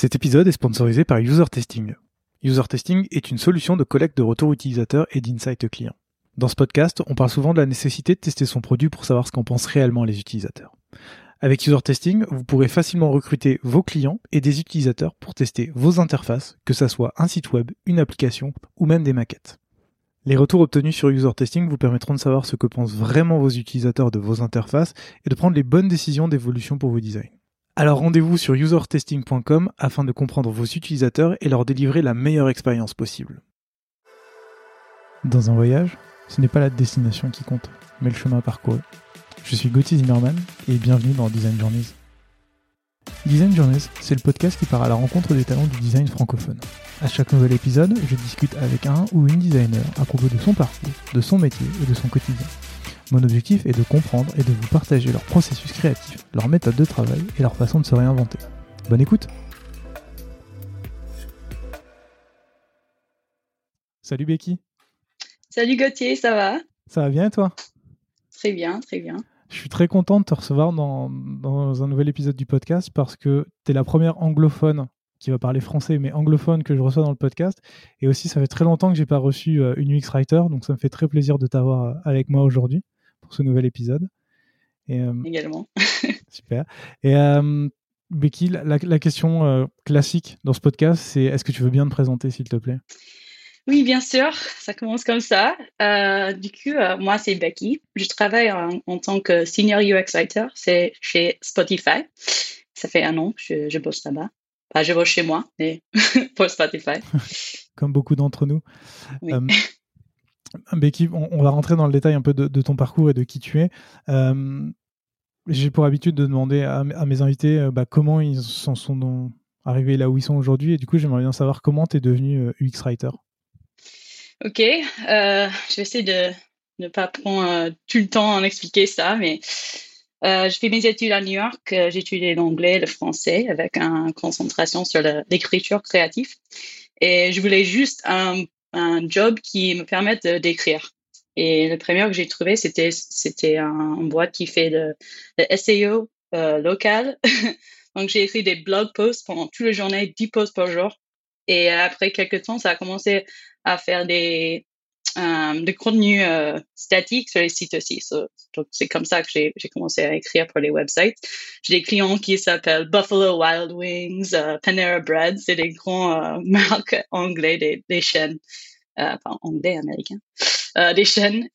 Cet épisode est sponsorisé par User Testing. User Testing est une solution de collecte de retours utilisateurs et d'insight clients. Dans ce podcast, on parle souvent de la nécessité de tester son produit pour savoir ce qu'en pensent réellement les utilisateurs. Avec User Testing, vous pourrez facilement recruter vos clients et des utilisateurs pour tester vos interfaces, que ce soit un site web, une application ou même des maquettes. Les retours obtenus sur User Testing vous permettront de savoir ce que pensent vraiment vos utilisateurs de vos interfaces et de prendre les bonnes décisions d'évolution pour vos designs. Alors rendez-vous sur usertesting.com afin de comprendre vos utilisateurs et leur délivrer la meilleure expérience possible. Dans un voyage, ce n'est pas la destination qui compte, mais le chemin parcouru. Je suis Gauthier Zimmerman et bienvenue dans Design Journeys. Design Journeys, c'est le podcast qui part à la rencontre des talents du design francophone. À chaque nouvel épisode, je discute avec un ou une designer à propos de son parcours, de son métier et de son quotidien. Mon objectif est de comprendre et de vous partager leur processus créatif, leur méthode de travail et leur façon de se réinventer. Bonne écoute Salut Becky Salut Gauthier, ça va? Ça va bien et toi? Très bien, très bien. Je suis très content de te recevoir dans, dans un nouvel épisode du podcast parce que tu es la première anglophone qui va parler français, mais anglophone que je reçois dans le podcast. Et aussi, ça fait très longtemps que j'ai pas reçu euh, une UX Writer, donc ça me fait très plaisir de t'avoir euh, avec moi aujourd'hui pour ce nouvel épisode. Et, euh, Également. super. Et Becky, la, la question classique dans ce podcast, c'est est-ce que tu veux bien te présenter, s'il te plaît? Oui, bien sûr, ça commence comme ça. Euh, du coup, euh, moi, c'est Becky. Je travaille en, tant que senior UX writer c'est chez Spotify. Ça fait un an que je, bosse là-bas. Pas je bosse chez moi, mais pour Spotify. comme beaucoup d'entre nous. Euh, Becky, on, va rentrer dans le détail un peu de, ton parcours et de qui tu es. J'ai pour habitude de demander à, mes invités bah, comment ils sont arrivés là où ils sont aujourd'hui. Et du coup, j'aimerais bien savoir comment tu es devenu UX Writer. Ok, euh, je vais essayer de ne pas prendre euh, tout le temps à expliquer ça, mais euh, je fais mes études à New York. J'ai étudié l'anglais et le français avec une concentration sur l'écriture créative. Et je voulais juste un, un job qui me permette d'écrire. Et le premier que j'ai trouvé, c'était c'était un, boîte qui fait de, de SEO euh, local. Donc j'ai écrit des blog posts pendant toute la journée, 10 posts par jour. Et après quelques temps, ça a commencé à faire des, euh, des contenus euh, statiques sur les sites aussi. donc, c'est comme ça que j'ai, commencé à écrire pour les websites. J'ai des clients qui s'appellent Buffalo Wild Wings, euh, Panera Bread, c'est des grands marques anglais, des, chaînes, enfin anglais, américains, des chaînes.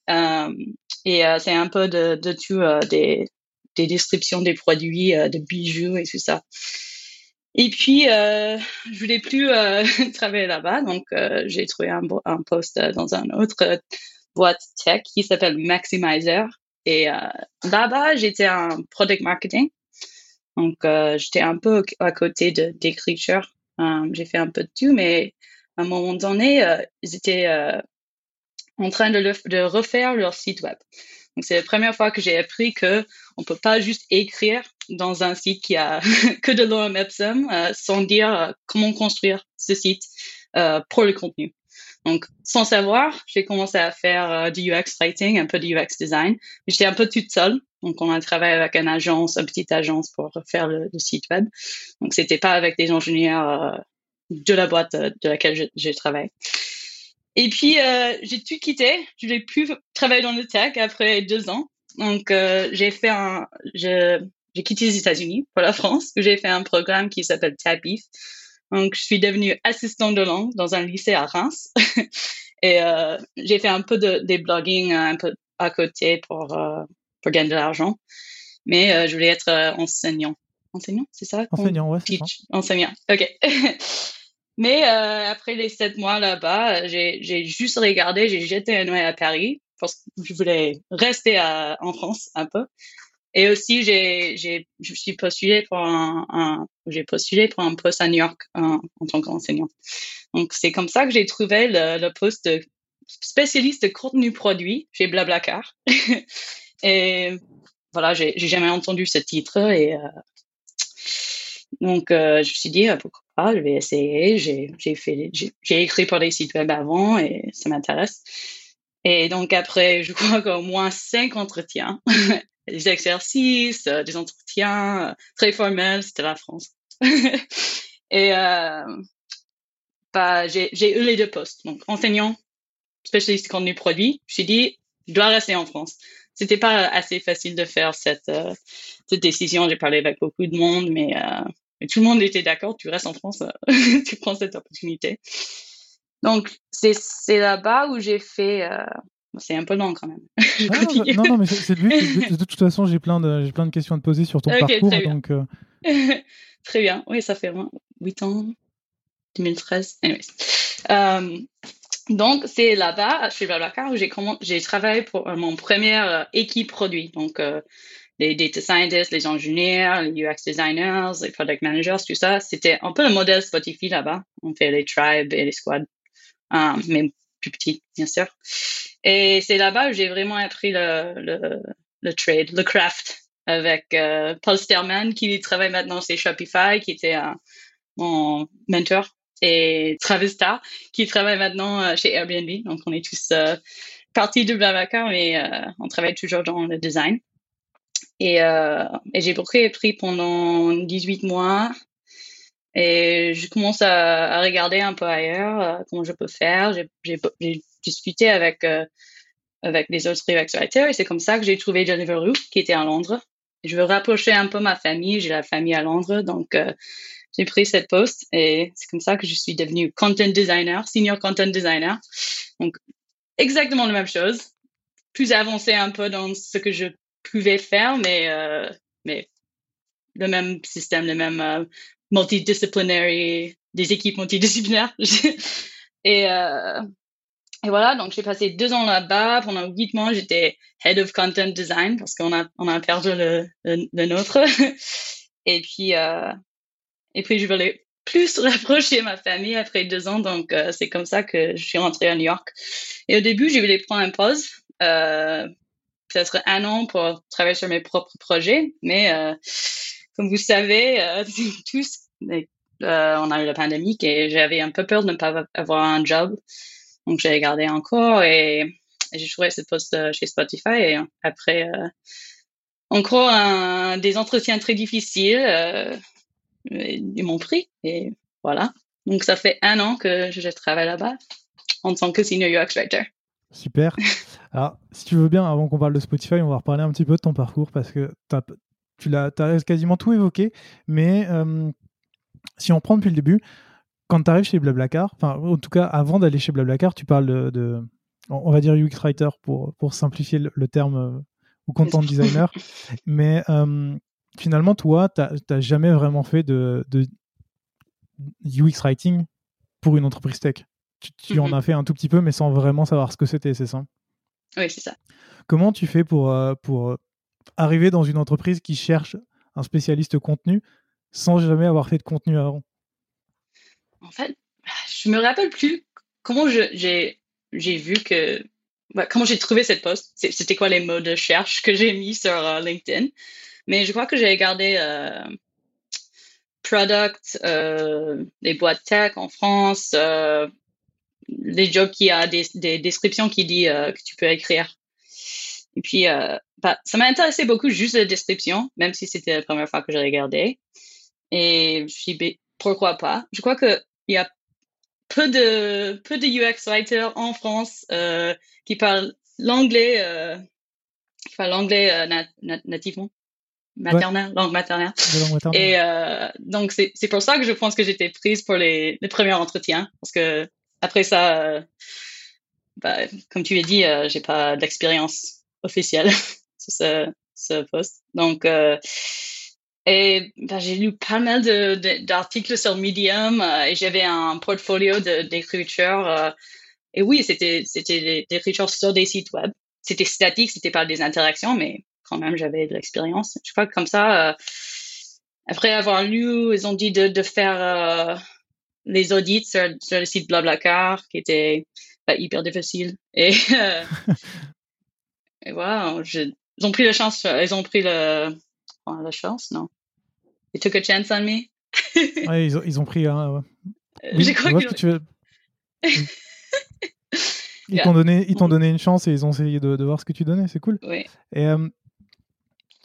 et c'est un peu de, de tout, des, des descriptions des produits, de bijoux et tout ça. Et puis, euh, je voulais plus euh, travailler là-bas, donc euh, j'ai trouvé un, poste dans un autre boîte tech qui s'appelle Maximizer. Et euh, là-bas, j'étais en product marketing, donc j'étais un peu à côté de d'écriture. j'ai fait un peu de tout, mais à un moment donné, ils étaient en train de refaire leur site web. Donc c'est la première fois que j'ai appris que on peut pas juste écrire dans un site qui a que de l'OM Epsom euh, sans dire euh, comment construire ce site euh, pour le contenu. Donc, sans savoir, j'ai commencé à faire du UX writing, un peu du UX design. J'étais un peu toute seule. Donc, on a travaillé avec une agence, une petite agence pour faire le, site web. Donc, c'était pas avec des ingénieurs de la boîte de laquelle j'ai travaillé. Et puis, j'ai tout quitté. Je n'ai plus travailler dans le tech après deux ans. Donc, j'ai fait un, je, j'ai quitté les États-Unis pour la France, où j'ai fait un programme qui s'appelle TAPIF. Donc, je suis devenue assistante de langue dans un lycée à Reims. Et euh, j'ai fait un peu de des blogging un peu à côté pour, euh, pour gagner de l'argent. Mais euh, je voulais être euh, enseignant. Enseignant, c'est ça Enseignant, ouais. Enseignant, ok. Mais euh, après les sept mois là-bas, j'ai juste regardé, j'ai jeté un œil à Paris parce que je voulais rester à, en France un peu. Et aussi, j'ai, j'ai, je suis postulé pour un, un j'ai postulé pour un poste à New York en, en tant qu'enseignant. Donc, c'est comme ça que j'ai trouvé le, le poste de spécialiste de contenu produit chez Blablacar. et voilà, j'ai, jamais entendu ce titre et euh, donc euh, je me suis dit ah, pourquoi pas, je vais essayer. J'ai, écrit pour des sites web avant et ça m'intéresse. Et donc après, je crois qu'au moins cinq entretiens des exercices, euh, des entretiens euh, très formels, c'était la France. Et euh, bah, j'ai eu les deux postes. Donc, enseignant, spécialiste contenu produit. J'ai dit, je dois rester en France. C'était pas assez facile de faire cette, euh, décision. J'ai parlé avec beaucoup de monde, mais, tout le monde était d'accord. Tu restes en France, euh, tu prends cette opportunité. Donc, c'est là-bas où j'ai fait. Euh, c'est un peu long quand même. Ah, non, non, mais c'est de, de toute façon, j'ai plein, de, plein de questions à te poser sur ton parcours. Très donc, très bien. Oui, ça fait 8 ans. 2013. Euh, donc, c'est là-bas, chez Blablacar, où j'ai, j'ai travaillé pour euh, mon première euh, équipe produit. Donc, les data scientists, les ingénieurs, les UX designers, les product managers, tout ça. C'était un peu le modèle Spotify là-bas. On fait les tribes et les squads, mais plus petits, bien sûr. Et c'est là-bas où j'ai vraiment appris le, trade, le craft avec Paul Sterman qui travaille maintenant chez Shopify, qui était mon mentor et Travis qui travaille maintenant euh, chez Airbnb. Donc, on est tous euh, partis de Blablacar, mais euh, on travaille toujours dans le design. Et, et j'ai appris pendant 18 mois. Et je commence à, regarder un peu ailleurs comment je peux faire. J'ai discuté avec avec les autres writers et c'est comme ça que j'ai trouvé Jennifer Roux qui était à Londres. Je veux rapprocher un peu ma famille. J'ai la famille à Londres, donc j'ai pris cette poste et c'est comme ça que je suis devenue content designer, senior content designer. Donc, exactement la même chose, plus avancé un peu dans ce que je pouvais faire, mais, euh, mais le même système, le même euh, multidisciplinary, des équipes multidisciplinaires. et, euh, et voilà, donc j'ai passé deux ans là-bas. Pendant huit mois, j'étais head of content design parce qu'on a, on a perdu le, le, le nôtre. et puis, euh, et puis, je voulais plus rapprocher ma famille après deux ans. Donc, euh, c'est comme ça que je suis rentrée à New York. Et au début, je voulais prendre une pause, euh, peut-être un an pour travailler sur mes propres projets. Mais euh, comme vous savez, euh, tous, euh, on a eu la pandémie et j'avais un peu peur de ne pas avoir un job. Donc, j'ai gardé encore et, j'ai trouvé cette poste chez Spotify. Et après, encore un, des entretiens très difficiles ils m'ont pris et voilà. Donc ça fait un an que je travaille là-bas en tant que senior UX writer. Super. Alors, si tu veux bien, avant qu'on parle de Spotify, on va reparler un petit peu de ton parcours parce que tu l'as as quasiment tout évoqué. Mais euh, si on prend depuis le début, quand tu arrives chez Blablacar, enfin, en tout cas, avant d'aller chez Blablacar, tu parles de, on va dire UX writer pour, pour simplifier le, terme euh, ou content designer. mais euh, finalement, toi, tu n'as jamais vraiment fait de, UX writing pour une entreprise tech? Tu, en mm-hmm. as fait un tout petit peu, mais sans vraiment savoir ce que c'était, c'est ça? Oui, c'est ça. Comment tu fais pour, euh, pour euh, arriver dans une entreprise qui cherche un spécialiste contenu sans jamais avoir fait de contenu avant? En fait, je me rappelle plus comment j'ai vu que. comment j'ai trouvé cette poste. C'était quoi les mots de recherche que j'ai mis sur euh, LinkedIn? Mais je crois que j'ai gardé euh, product, euh, les boîtes tech en France, les jobs qui a des, des descriptions qui dit euh, que tu peux écrire. Et puis, euh, bah, ça m'a intéressé beaucoup juste la description, même si c'était la première fois que j'ai regardé. Et je me suis dit, pourquoi pas? Je crois que il y a peu de peu de UX writers en France euh, qui parlent l'anglais, euh, qui parlent l'anglais nativement maternelle, langue maternelle. Et donc, c'est pour ça que je pense que j'étais prise pour les, les premiers entretiens. Parce que après ça, euh, bah, comme tu l'as dit, euh, j'ai pas d'expérience officielle sur ce, poste. Donc, euh, bah, j'ai lu pas mal d'articles sur Medium euh, et j'avais un portfolio d'écriture. Et oui, c'était c'était l'écriture sur des sites web. C'était statique, c'était pas des interactions, mais quand même, j'avais de l'expérience. Je crois que comme ça, après avoir lu, ils ont dit de, faire les audits sur, sur, le site Blablacar, qui était bah, hyper difficile. Et, euh, et voilà, ils ont pris la chance, ils ont pris le, la chance, non? They took a chance on me. ouais, ils ont, ils ont pris un. Ouais. Oui, je crois que, tu veux... Ils t'ont donné, ils t'ont donné une chance et ils ont essayé de, de voir ce que tu donnais, c'est cool. Oui. Et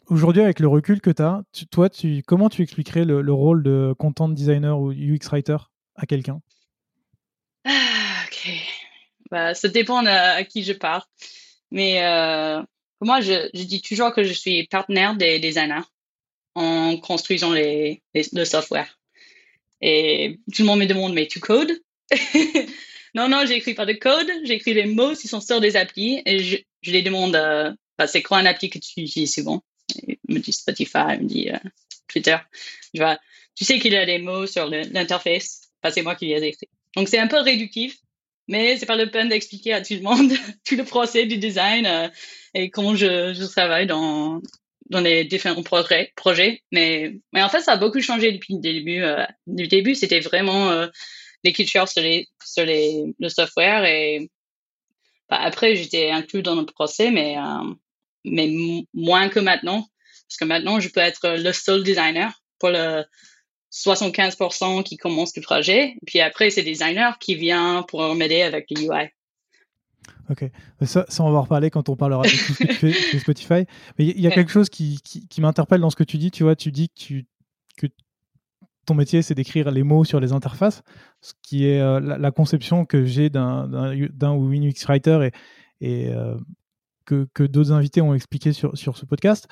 aujourd'hui, avec le recul que tu as, toi, tu, comment tu expliquerais le, rôle de content designer ou UX writer? Quelqu'un? Ah, Ok. Bah, ça dépend à, qui je parle. Mais euh, moi, je, dis toujours que je suis partenaire des designers en construisant les, le software. Et tout le monde me demande, mais tu codes? Non, non, j'écris pas de code. J'écris les mots qui sont sur des applis et je, les demande, euh, bah, c'est quoi un appli que tu utilises souvent? Il me dit Spotify, il me dit euh, Twitter. Tu sais qu'il y a des mots sur l'interface? C'est moi qui les ai écrits. Donc, c'est un peu réductif, mais c'est pas le peine d'expliquer à tout le monde tout le procès du design euh, et comment je, je travaille dans, dans les différents projets. projets. Mais, mais en fait, ça a beaucoup changé depuis le début. Euh, du début, c'était vraiment euh, l'écriture sur, les, sur les, le software. Et bah, après, j'étais inclus dans le procès, mais, euh, mais moins que maintenant. Parce que maintenant, je peux être le seul designer pour le 75% qui commence le projet. Puis après, c'est designer qui vient pour m'aider avec le UI. Ok, ça, ça, on va en reparler quand on parlera de tout ce que tu fais chez Spotify. Mais il y, a quelque chose qui, qui, m'interpelle dans ce que tu dis. Tu vois, tu dis que, tu, que ton métier, c'est d'écrire les mots sur les interfaces, ce qui est euh, la, conception que j'ai d'un ou une UX writer et, et euh, que, que d'autres invités ont expliqué sur, sur ce podcast.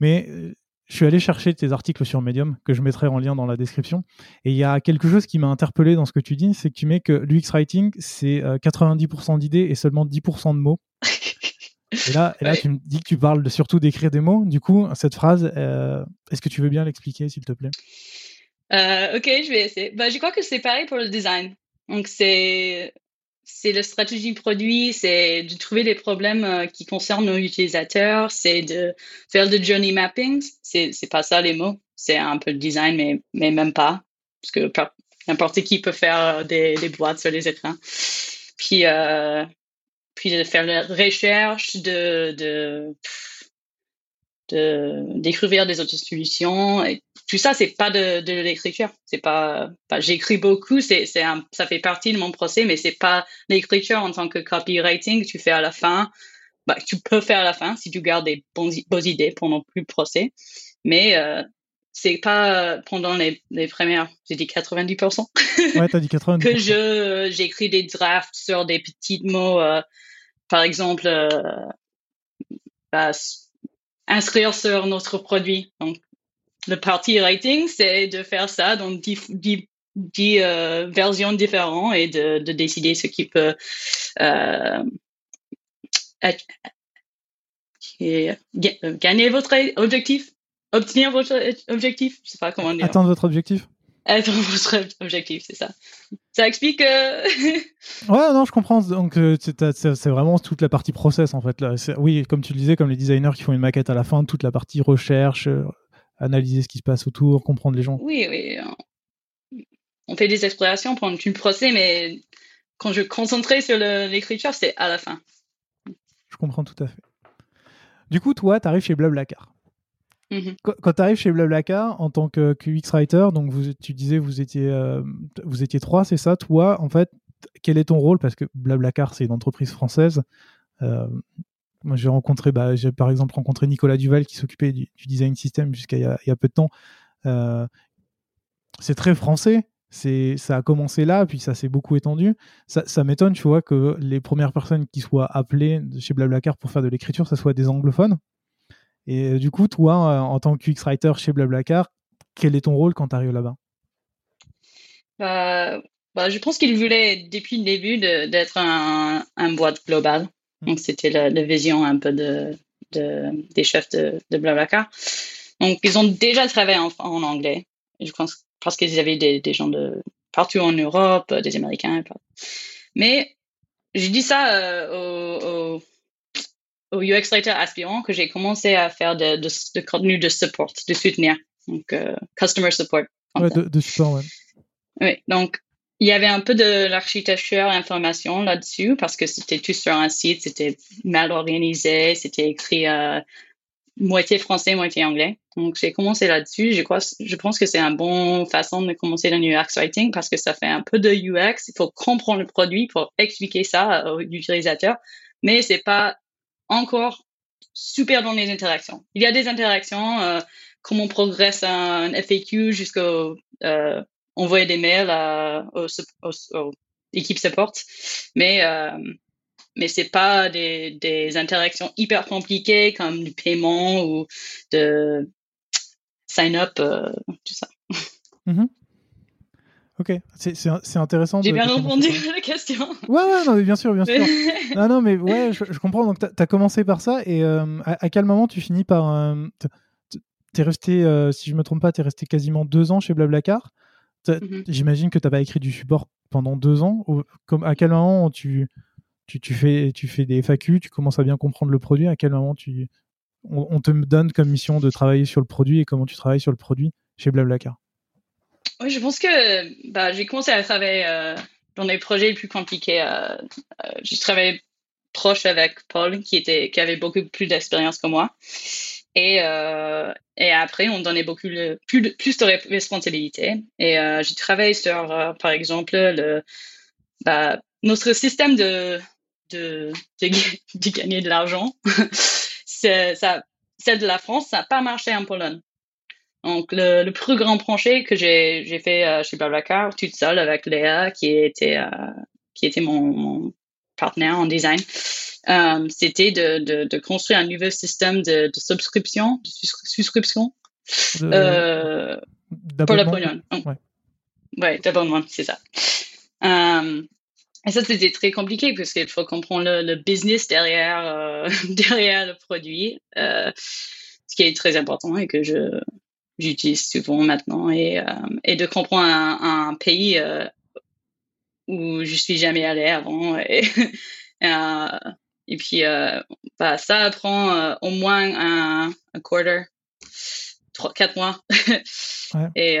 Mais euh, je suis allé chercher tes articles sur Medium, que je mettrai en lien dans la description. Et il y a quelque chose qui m'a interpellé dans ce que tu dis, c'est que tu mets que l'UX Writing, c'est 90% euh, d'idées et seulement 10% de mots. et là, là tu me dis que tu parles de, surtout d'écrire des mots. Du coup, cette phrase, euh, est-ce que tu veux bien l'expliquer, s'il te plaît? Euh, Ok, je vais essayer. Bah, je crois que c'est pareil pour le design. Donc, c'est c'est la stratégie produit, c'est de trouver des problèmes euh, qui concernent nos utilisateurs, c'est de faire de journey mapping. C'est, pas ça les mots. C'est un peu de design, mais, mais même pas. Parce que n'importe qui peut faire des, des boîtes sur les écrans. Puis, euh, puis de faire la recherche, de, de, de découvrir des autres solutions. Et tout ça, c'est pas de, de l'écriture. C'est pas, pas j'écris beaucoup, c'est, c'est ça fait partie de mon procès, mais c'est pas l'écriture en tant que copywriting tu fais à la fin. Bah, tu peux faire à la fin si tu gardes des bonnes, bonnes idées pendant plus le procès. Mais, euh, c'est pas pendant les, les premières, j'ai dit 90%. Ouais, t'as dit 90%. que je, j'écris des drafts sur des petits mots, euh, par exemple, euh, bah, inscrire sur notre produit. Donc, le party writing, c'est de faire ça dans dix, euh, versions différentes et de, de, décider ce qui peut euh, gagner votre objectif, obtenir votre objectif. Je sais pas comment dire. Atteindre votre objectif. Atteindre votre objectif, c'est ça. Ça explique. Euh... ouais, non, je comprends. Donc, euh, c'est vraiment toute la partie process en fait. Là. Oui, comme tu le disais, comme les designers qui font une maquette à la fin, toute la partie recherche, euh, analyser ce qui se passe autour, comprendre les gens. Oui, oui. On fait des explorations pendant tout le procès, mais quand je concentrais sur l'écriture, c'est à la fin. Je comprends tout à fait. Du coup, toi, tu arrives chez Blablacar. Mm-hmm. Quand, tu arrives chez Blablacar en tant que UX writer, donc vous, tu disais vous étiez euh, vous étiez trois, c'est ça? Toi, en fait, quel est ton rôle? Parce que Blablacar, c'est une entreprise française. Euh, moi, j'ai rencontré, bah, par exemple rencontré Nicolas Duval qui s'occupait du, design system jusqu'à il, y a peu de temps. Euh, c'est très français. C'est, ça a commencé là, puis ça s'est beaucoup étendu. Ça, m'étonne, tu vois, que les premières personnes qui soient appelées chez Blablacar pour faire de l'écriture, ça soit des anglophones. Et euh, du coup, toi, euh, en tant que writer chez Blablacar, quel est ton rôle quand tu arrives là-bas? Bah, bah, Je pense qu'il voulait, depuis le début, d'être un, un boîte globale. Donc, c'était la, vision un peu de, des chefs de, de Blablacar. Donc, ils ont déjà travaillé en, anglais. Je pense parce qu'ils avaient des, des, gens de partout en Europe, des Américains. Mais j'ai dit ça euh, au, au, UX Writer aspirant que j'ai commencé à faire de, de, contenu de support, de soutenir. Donc, euh, customer support. Ouais, de, de support, ouais. Oui, donc il y avait un peu de l'architecture information là-dessus parce que c'était tout sur un site, c'était mal organisé, c'était écrit euh, moitié français, moitié anglais. Donc j'ai commencé là-dessus. Je, crois, je pense que c'est une bonne façon de commencer le UX writing parce que ça fait un peu de UX. Il faut comprendre le produit pour expliquer ça aux utilisateurs, mais c'est pas encore super dans les interactions. Il y a des interactions, euh, comment on progresse un, FAQ jusqu'au euh, envoyer des mails à, aux, aux, équipes support, mais euh, mais c'est pas des, des interactions hyper compliquées comme du paiement ou de sign up, euh, tout ça. Mm-hmm. Ok, c'est intéressant. J'ai bien répondu à la question. Ouais, ouais, non, mais bien sûr, bien sûr. non, non, mais ouais, je, comprends. Donc, tu as, commencé par ça, et euh, à, quel moment tu finis par. Euh, t'es resté, euh, si je me trompe pas, tu es resté quasiment deux ans chez Blablacar. Mm-hmm. J'imagine que tu pas écrit du support pendant deux ans. comme, à quel moment tu, tu, tu, fais, tu fais des FAQ, tu commences à bien comprendre le produit À quel moment tu, on, on te donne comme mission de travailler sur le produit et comment tu travailles sur le produit chez Blablacar? Oui, je pense que bah, j'ai commencé à travailler euh, dans des projets les plus compliqués. Euh, euh, j'ai travaillé proche avec Paul, qui, était, qui avait beaucoup plus d'expérience que moi. Et, et après, on donnait beaucoup plus, de, plus responsabilités. Et j'ai travaillé sur, par exemple, le, bah, notre système de, de, de, gagner de l'argent. ça, celle de la France, ça n'a pas marché en Pologne. Donc, le, plus grand projet que j'ai, fait euh, chez Blablacar, toute seule avec Léa, qui était, euh, qui était mon, partenaire en design, euh, c'était de, de, de, construire un nouveau système de, de subscription, de souscription euh, pour la Pologne. Ouais, ouais d'abonnement, c'est ça. et ça, c'était très compliqué parce qu'il faut comprendre le, le business derrière, derrière le produit, ce qui est très important et que je, j'utilise souvent maintenant et, euh, et de comprendre un, pays euh, où je suis jamais allée avant et, euh, et puis bah, ça prend au moins un, un quarter trois quatre mois. Et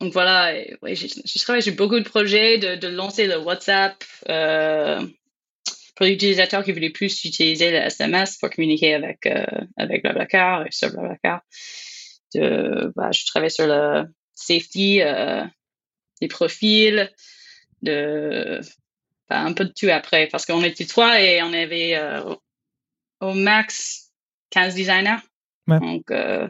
donc voilà, ouais, je travaille sur beaucoup de projets, de, de lancer le WhatsApp euh, pour les utilisateurs qui voulaient plus utiliser le SMS pour communiquer avec euh, avec Blablacar et sur Blablacar. De, bah, je travaille sur le safety euh, des profils, de un peu de tout après, parce qu'on était trois et on avait euh, au max 15 designers. Donc, euh,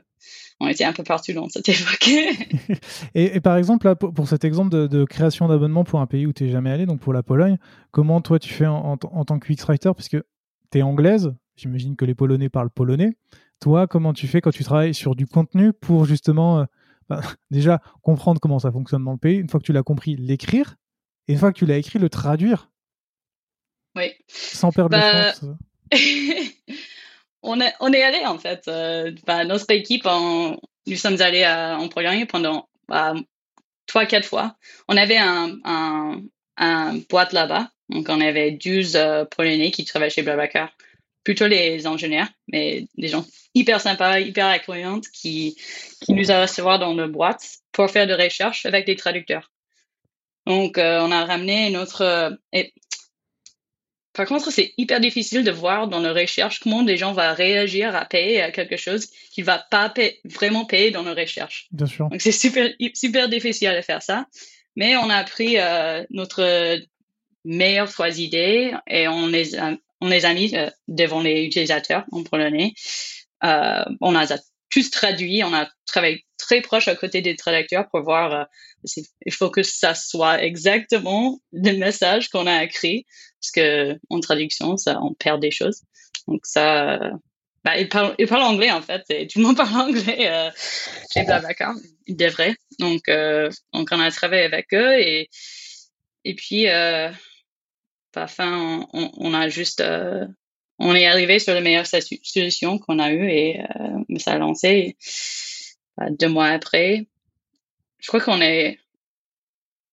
on était un peu partout dans cette époque. et, par exemple, là, pour, cet exemple de, création d'abonnement pour un pays où tu n'es jamais allé, donc pour la Pologne, comment toi tu fais en, en, tant que UX-writer Puisque tu es anglaise, j'imagine que les Polonais parlent polonais. Toi, comment tu fais quand tu travailles sur du contenu pour justement euh, bah, déjà comprendre comment ça fonctionne dans le pays, une fois que tu l'as compris, l'écrire, et une fois que tu l'as écrit, le traduire Oui. Sans perdre bah... le on, est, on est allé en fait. Euh, bah, notre équipe, nous sommes allés à, en Pologne pendant bah, trois, quatre fois. On avait un, un, un boîte là-bas. Donc, on avait 12 euh, Polonais qui travaillaient chez Blablacar plutôt les ingénieurs, mais des gens hyper sympas, hyper accueillants qui, qui nous a recevoir dans nos boîte pour faire de recherches avec des traducteurs. Donc, euh, on a ramené notre... Euh, et, par contre, c'est hyper difficile de voir dans nos recherches comment des gens vont réagir à payer à quelque chose qu'ils ne va pas vraiment payer dans nos recherches. Bien sûr. Donc, c'est super, super difficile de faire ça. Mais on a pris euh, notre meilleures trois idées et on les a on les a mis euh, devant les utilisateurs en polonais. Euh, on a tous traduit, on a travaillé très proche à côté des traducteurs pour voir, euh, il faut que ça soit exactement le message qu'on a écrit, parce que en traduction, ça, on perd des choses. Donc ça, bah, ils, parlent, ils parlent anglais en fait, et tout le monde parle anglais euh, chez Blablacar, ils devraient. Donc, euh, donc on a travaillé avec eux et, et puis, euh, fin, on, a juste, euh, on est arrivé sur la meilleure solution qu'on a eue et euh, ça a lancé bah, deux mois après. Je crois qu'on est,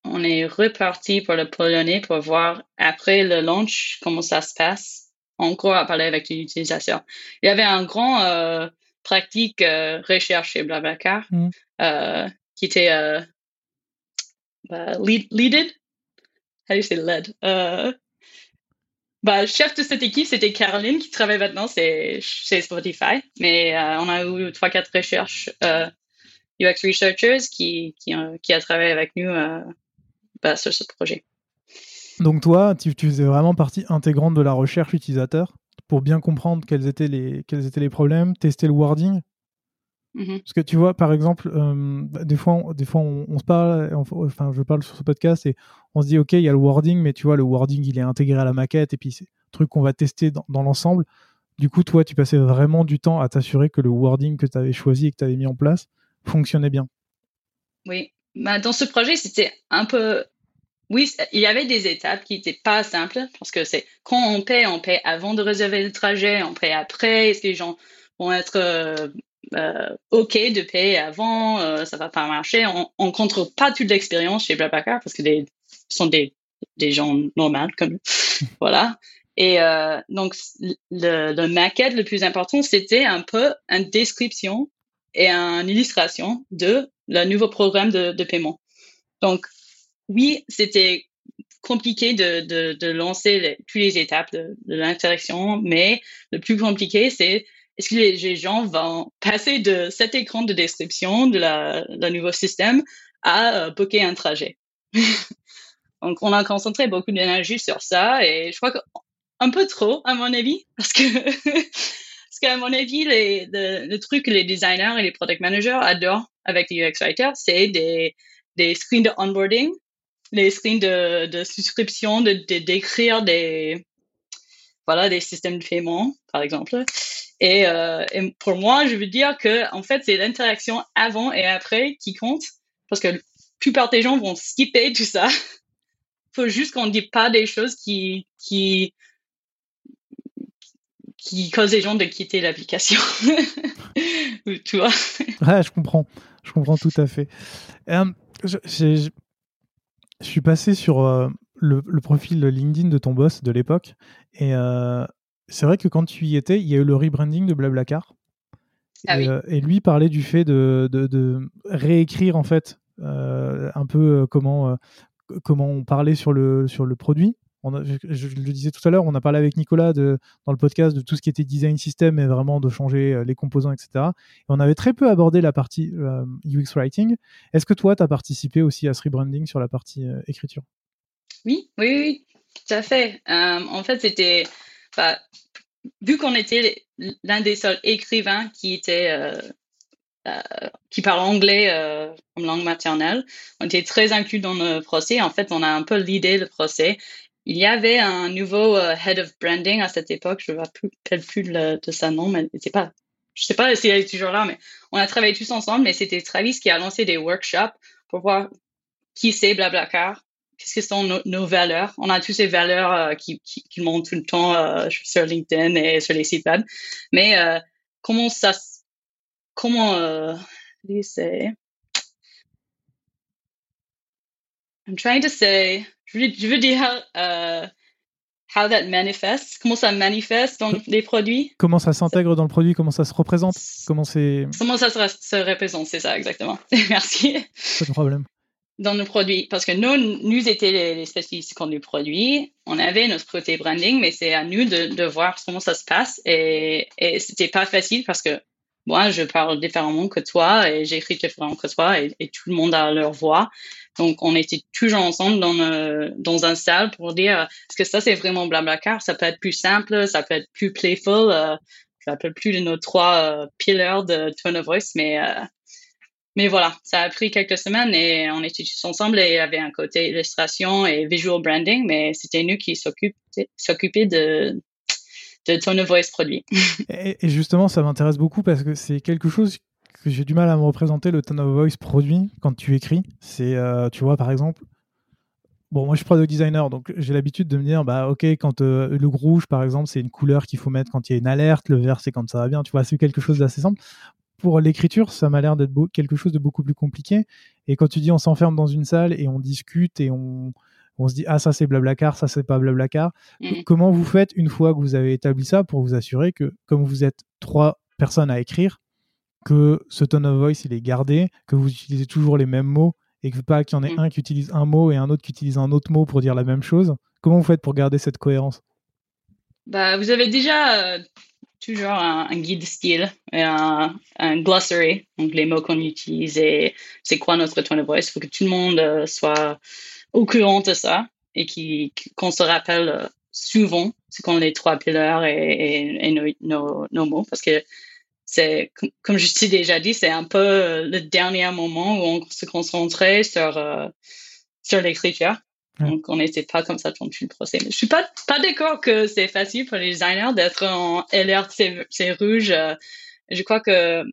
on est reparti pour le polonais pour voir après le launch comment ça se passe. Encore à parler avec les utilisateurs. Il y avait un grand euh, pratique recherche chez Blablacar mm. qui était bah, lead, leaded. How do you say led? Bah, chef de cette équipe, c'était Caroline qui travaille maintenant chez Spotify. Mais euh, on a eu trois, quatre recherches euh, UX researchers qui, euh, qui, a travaillé avec nous bah, sur ce projet. Donc toi, tu, tu, faisais vraiment partie intégrante de la recherche utilisateur pour bien comprendre quels étaient les, quels étaient les problèmes, tester le wording? Mhm. Parce que tu vois, par exemple, euh, des fois, on, des fois on, se parle, enfin, je parle sur ce podcast et on se dit, OK, il y a le wording, mais tu vois, le wording, il est intégré à la maquette et puis c'est un truc qu'on va tester dans, dans l'ensemble. Du coup, toi, tu passais vraiment du temps à t'assurer que le wording que tu avais choisi et que tu avais mis en place fonctionnait bien. Oui. Bah, dans ce projet, c'était un peu. Oui, il y avait des étapes qui n'étaient pas simples parce que c'est quand on paie, on paie avant de réserver le trajet, on paie après. Est-ce que les gens vont être euh, OK de payer avant euh, Ça va pas marcher. On ne contrôle pas toute l'expérience chez Blablacar parce que des, sont des, des gens normaux comme nous. voilà. Et euh, donc, le, le, maquette le plus important, c'était un peu une description et une illustration de le nouveau programme de, de paiement. Donc, oui, c'était compliqué de, de, de lancer les, toutes les étapes de, de l'interaction, mais le plus compliqué, c'est est-ce que les, gens vont passer de cet écran de description de la, le nouveau système à euh, un trajet? Donc, on a concentré beaucoup d'énergie sur ça et je crois que un peu trop, à mon avis, parce que, parce qu'à mon avis, les, le, truc que les designers et les product managers adorent avec les UX writers, c'est des, des screens de onboarding, les screens de, de souscription, de, d'écrire des, voilà, des systèmes de paiement, par exemple. Et, euh, et, pour moi, je veux dire que, en fait, c'est l'interaction avant et après qui compte, parce que la plupart des gens vont skipper tout ça. faut juste qu'on ne dise pas des choses qui, qui, qui cause les gens de quitter l'application. tu vois Ouais, je comprends. Je comprends tout à fait. Euh, je, je, suis passé sur euh, le, le, profil LinkedIn de ton boss de l'époque. Et euh, c'est vrai que quand tu y étais, il y a eu le rebranding de Blablacar. Ah et, oui. et, lui parlait du fait de, de, de réécrire en fait un peu comment, comment on parlait sur le, sur le produit je, le disais tout à l'heure, on a parlé avec Nicolas de, dans le podcast de tout ce qui était design system et vraiment de changer euh, les composants, etc. Et on avait très peu abordé la partie euh, UX writing. Est-ce que toi, tu as participé aussi à ce rebranding sur la partie euh, écriture? Oui, oui, oui, tout à fait. en fait, c'était. Bah, vu qu'on était l'un des seuls écrivains qui était. qui parle anglais comme langue maternelle. On était très inclus dans le procès. En fait, on a un peu l'idée le procès il y avait un nouveau euh, head of branding à cette époque, je ne me rappelle plus de, de sa nom, mais c'est pas, je sais pas si elle est toujours là, mais on a travaillé tous ensemble, mais c'était Travis qui a lancé des workshops pour voir qui c'est Blablacar, qu'est-ce que sont nos, valeurs? On a tous ces valeurs euh, qui, qui, qui, montent tout le temps euh, sur LinkedIn et sur les sites web, mais euh, comment ça, comment, euh, c'est, I'm trying to say, je veux, dire uh, how that manifests, comment ça manifeste dans les produits? Comment ça s'intègre dans le produit, comment ça se représente, comment c'est. Comment ça se, représente, c'est ça exactement. Merci. Pas de problème. Dans nos produits, parce que nous, nous étions les, spécialistes quand nous produits, on avait notre côté branding, mais c'est à nous de, de, voir comment ça se passe et, et c'était pas facile parce que moi, je parle différemment que toi et j'écris différemment que toi et, tout le monde a leur voix. Donc, on était toujours ensemble dans, dans un salle pour dire est-ce que ça, c'est vraiment Blablacar? Ça peut être plus simple, ça peut être plus playful. Euh, je ne rappelle plus de nos trois euh, pillars de Tone of Voice, mais, euh, mais voilà, ça a pris quelques semaines et on était tous ensemble et il y avait un côté illustration et visual branding, mais c'était nous qui s'occupions de, de of Voice produit. et, justement, ça m'intéresse beaucoup parce que c'est quelque chose que j'ai du mal à me représenter le Tone of Voice produit quand tu écris. C'est, euh, tu vois, par exemple, bon, moi je suis product designer, donc j'ai l'habitude de me dire, bah ok, quand euh, le rouge, par exemple, c'est une couleur qu'il faut mettre quand il y a une alerte, le vert, c'est quand ça va bien, tu vois, c'est quelque chose d'assez simple. Pour l'écriture, ça m'a l'air d'être quelque chose de beaucoup plus compliqué. Et quand tu dis on s'enferme dans une salle et on discute et on, on se dit ah ça c'est Blablacar, ça c'est pas Blablacar. Mm. Comment vous faites une fois que vous avez établi ça pour vous assurer que comme vous êtes trois personnes à écrire, que ce tone of voice il est gardé, que vous utilisez toujours les mêmes mots et que pas qu'il y en ait mm. un qui utilise un mot et un autre qui utilise un autre mot pour dire la même chose? Comment vous faites pour garder cette cohérence? Bah, vous avez déjà euh, toujours un, guide style et un, glossary, donc les mots qu'on utilise et c'est quoi notre tone of voice. Il faut que tout le monde euh, soit au courant de ça et qu'on se rappelle euh, souvent, c'est qu'on les trois pillars et, nos, mots, parce que c'est, comme je t'ai déjà dit, c'est un peu le dernier moment où on se concentrait sur, euh, sur l'écriture. Donc, on n'était pas comme ça tout le procès. Mais je suis pas, pas d'accord que c'est facile pour les designers d'être en LRT, c'est rouge. Euh, je crois que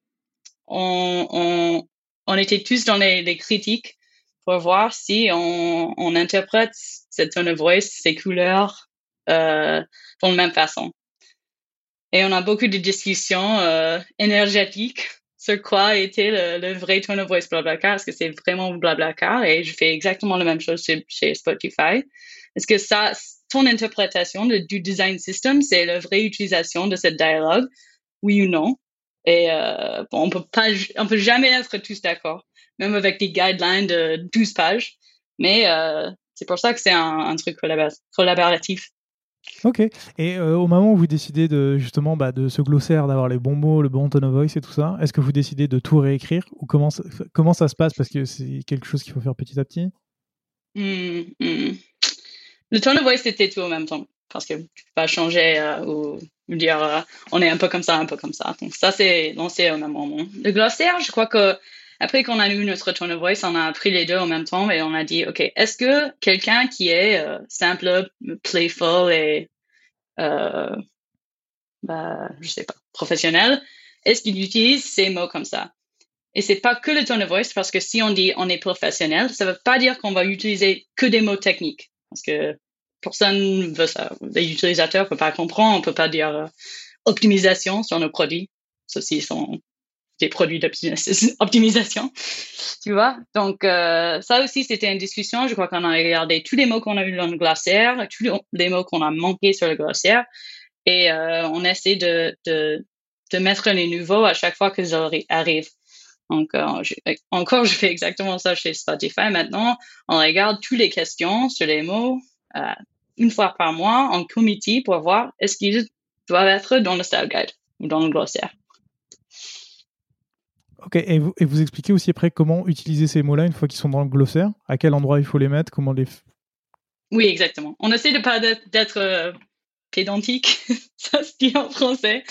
on, on, on était tous dans les, les critiques pour voir si on, on interprète cette tone of voice, ces couleurs, euh, de la même façon. Et on a beaucoup de discussions euh, énergétiques sur quoi était le, le, vrai tone of voice Blablacar? Est-ce que c'est vraiment Blablacar? Et je fais exactement la même chose chez, chez Spotify. Est-ce que ça, ton interprétation du design system, c'est la vraie utilisation de cette dialogue? Oui ou non? Et euh, bon, on peut pas, on peut jamais être tous d'accord, même avec des guidelines de 12 pages. Mais euh, c'est pour ça que c'est un, un, truc collaboratif. Ok. Et euh, au moment où vous décidez de justement bah, de ce glossaire, d'avoir les bons mots, le bon tone of voice et tout ça, est-ce que vous décidez de tout réécrire ou comment ça, comment ça se passe? Parce que c'est quelque chose qu'il faut faire petit à petit mmh, mmh. Le tone of voice c'était tout en même temps parce que tu peux pas changer euh, ou, dire euh, on est un peu comme ça, un peu comme ça. Donc ça c'est lancé au même moment. Le glossaire, je crois que après qu'on a eu notre tone of voice, on a pris les deux en même temps et on a dit, OK, est-ce que quelqu'un qui est euh, simple, playful et, euh, bah, je sais pas, professionnel, est-ce qu'il utilise ces mots comme ça? Et c'est pas que le tone of voice parce que si on dit on est professionnel, ça veut pas dire qu'on va utiliser que des mots techniques parce que personne veut ça. Les utilisateurs peuvent pas comprendre, on peut pas dire euh, optimisation sur nos produits. Ceux-ci sont des produits d'optimisation, tu vois. Donc euh, ça aussi, c'était une discussion. Je crois qu'on a regardé tous les mots qu'on a eu dans le glossaire, tous les mots qu'on a manqués sur le glossaire, et euh, on essaie de, de, mettre les nouveaux à chaque fois qu'ils arrivent. Donc, euh, encore, je fais exactement ça chez Spotify. Maintenant, on regarde toutes les questions sur les mots euh, une fois par mois en comité pour voir est-ce qu'ils doivent être dans le style guide ou dans le glossaire. Ok, et vous, et vous, expliquez aussi après comment utiliser ces mots-là une fois qu'ils sont dans le glossaire? À quel endroit il faut les mettre? Comment les. Oui, exactement. On essaie de pas d'être euh, pédantique, ça se dit en français,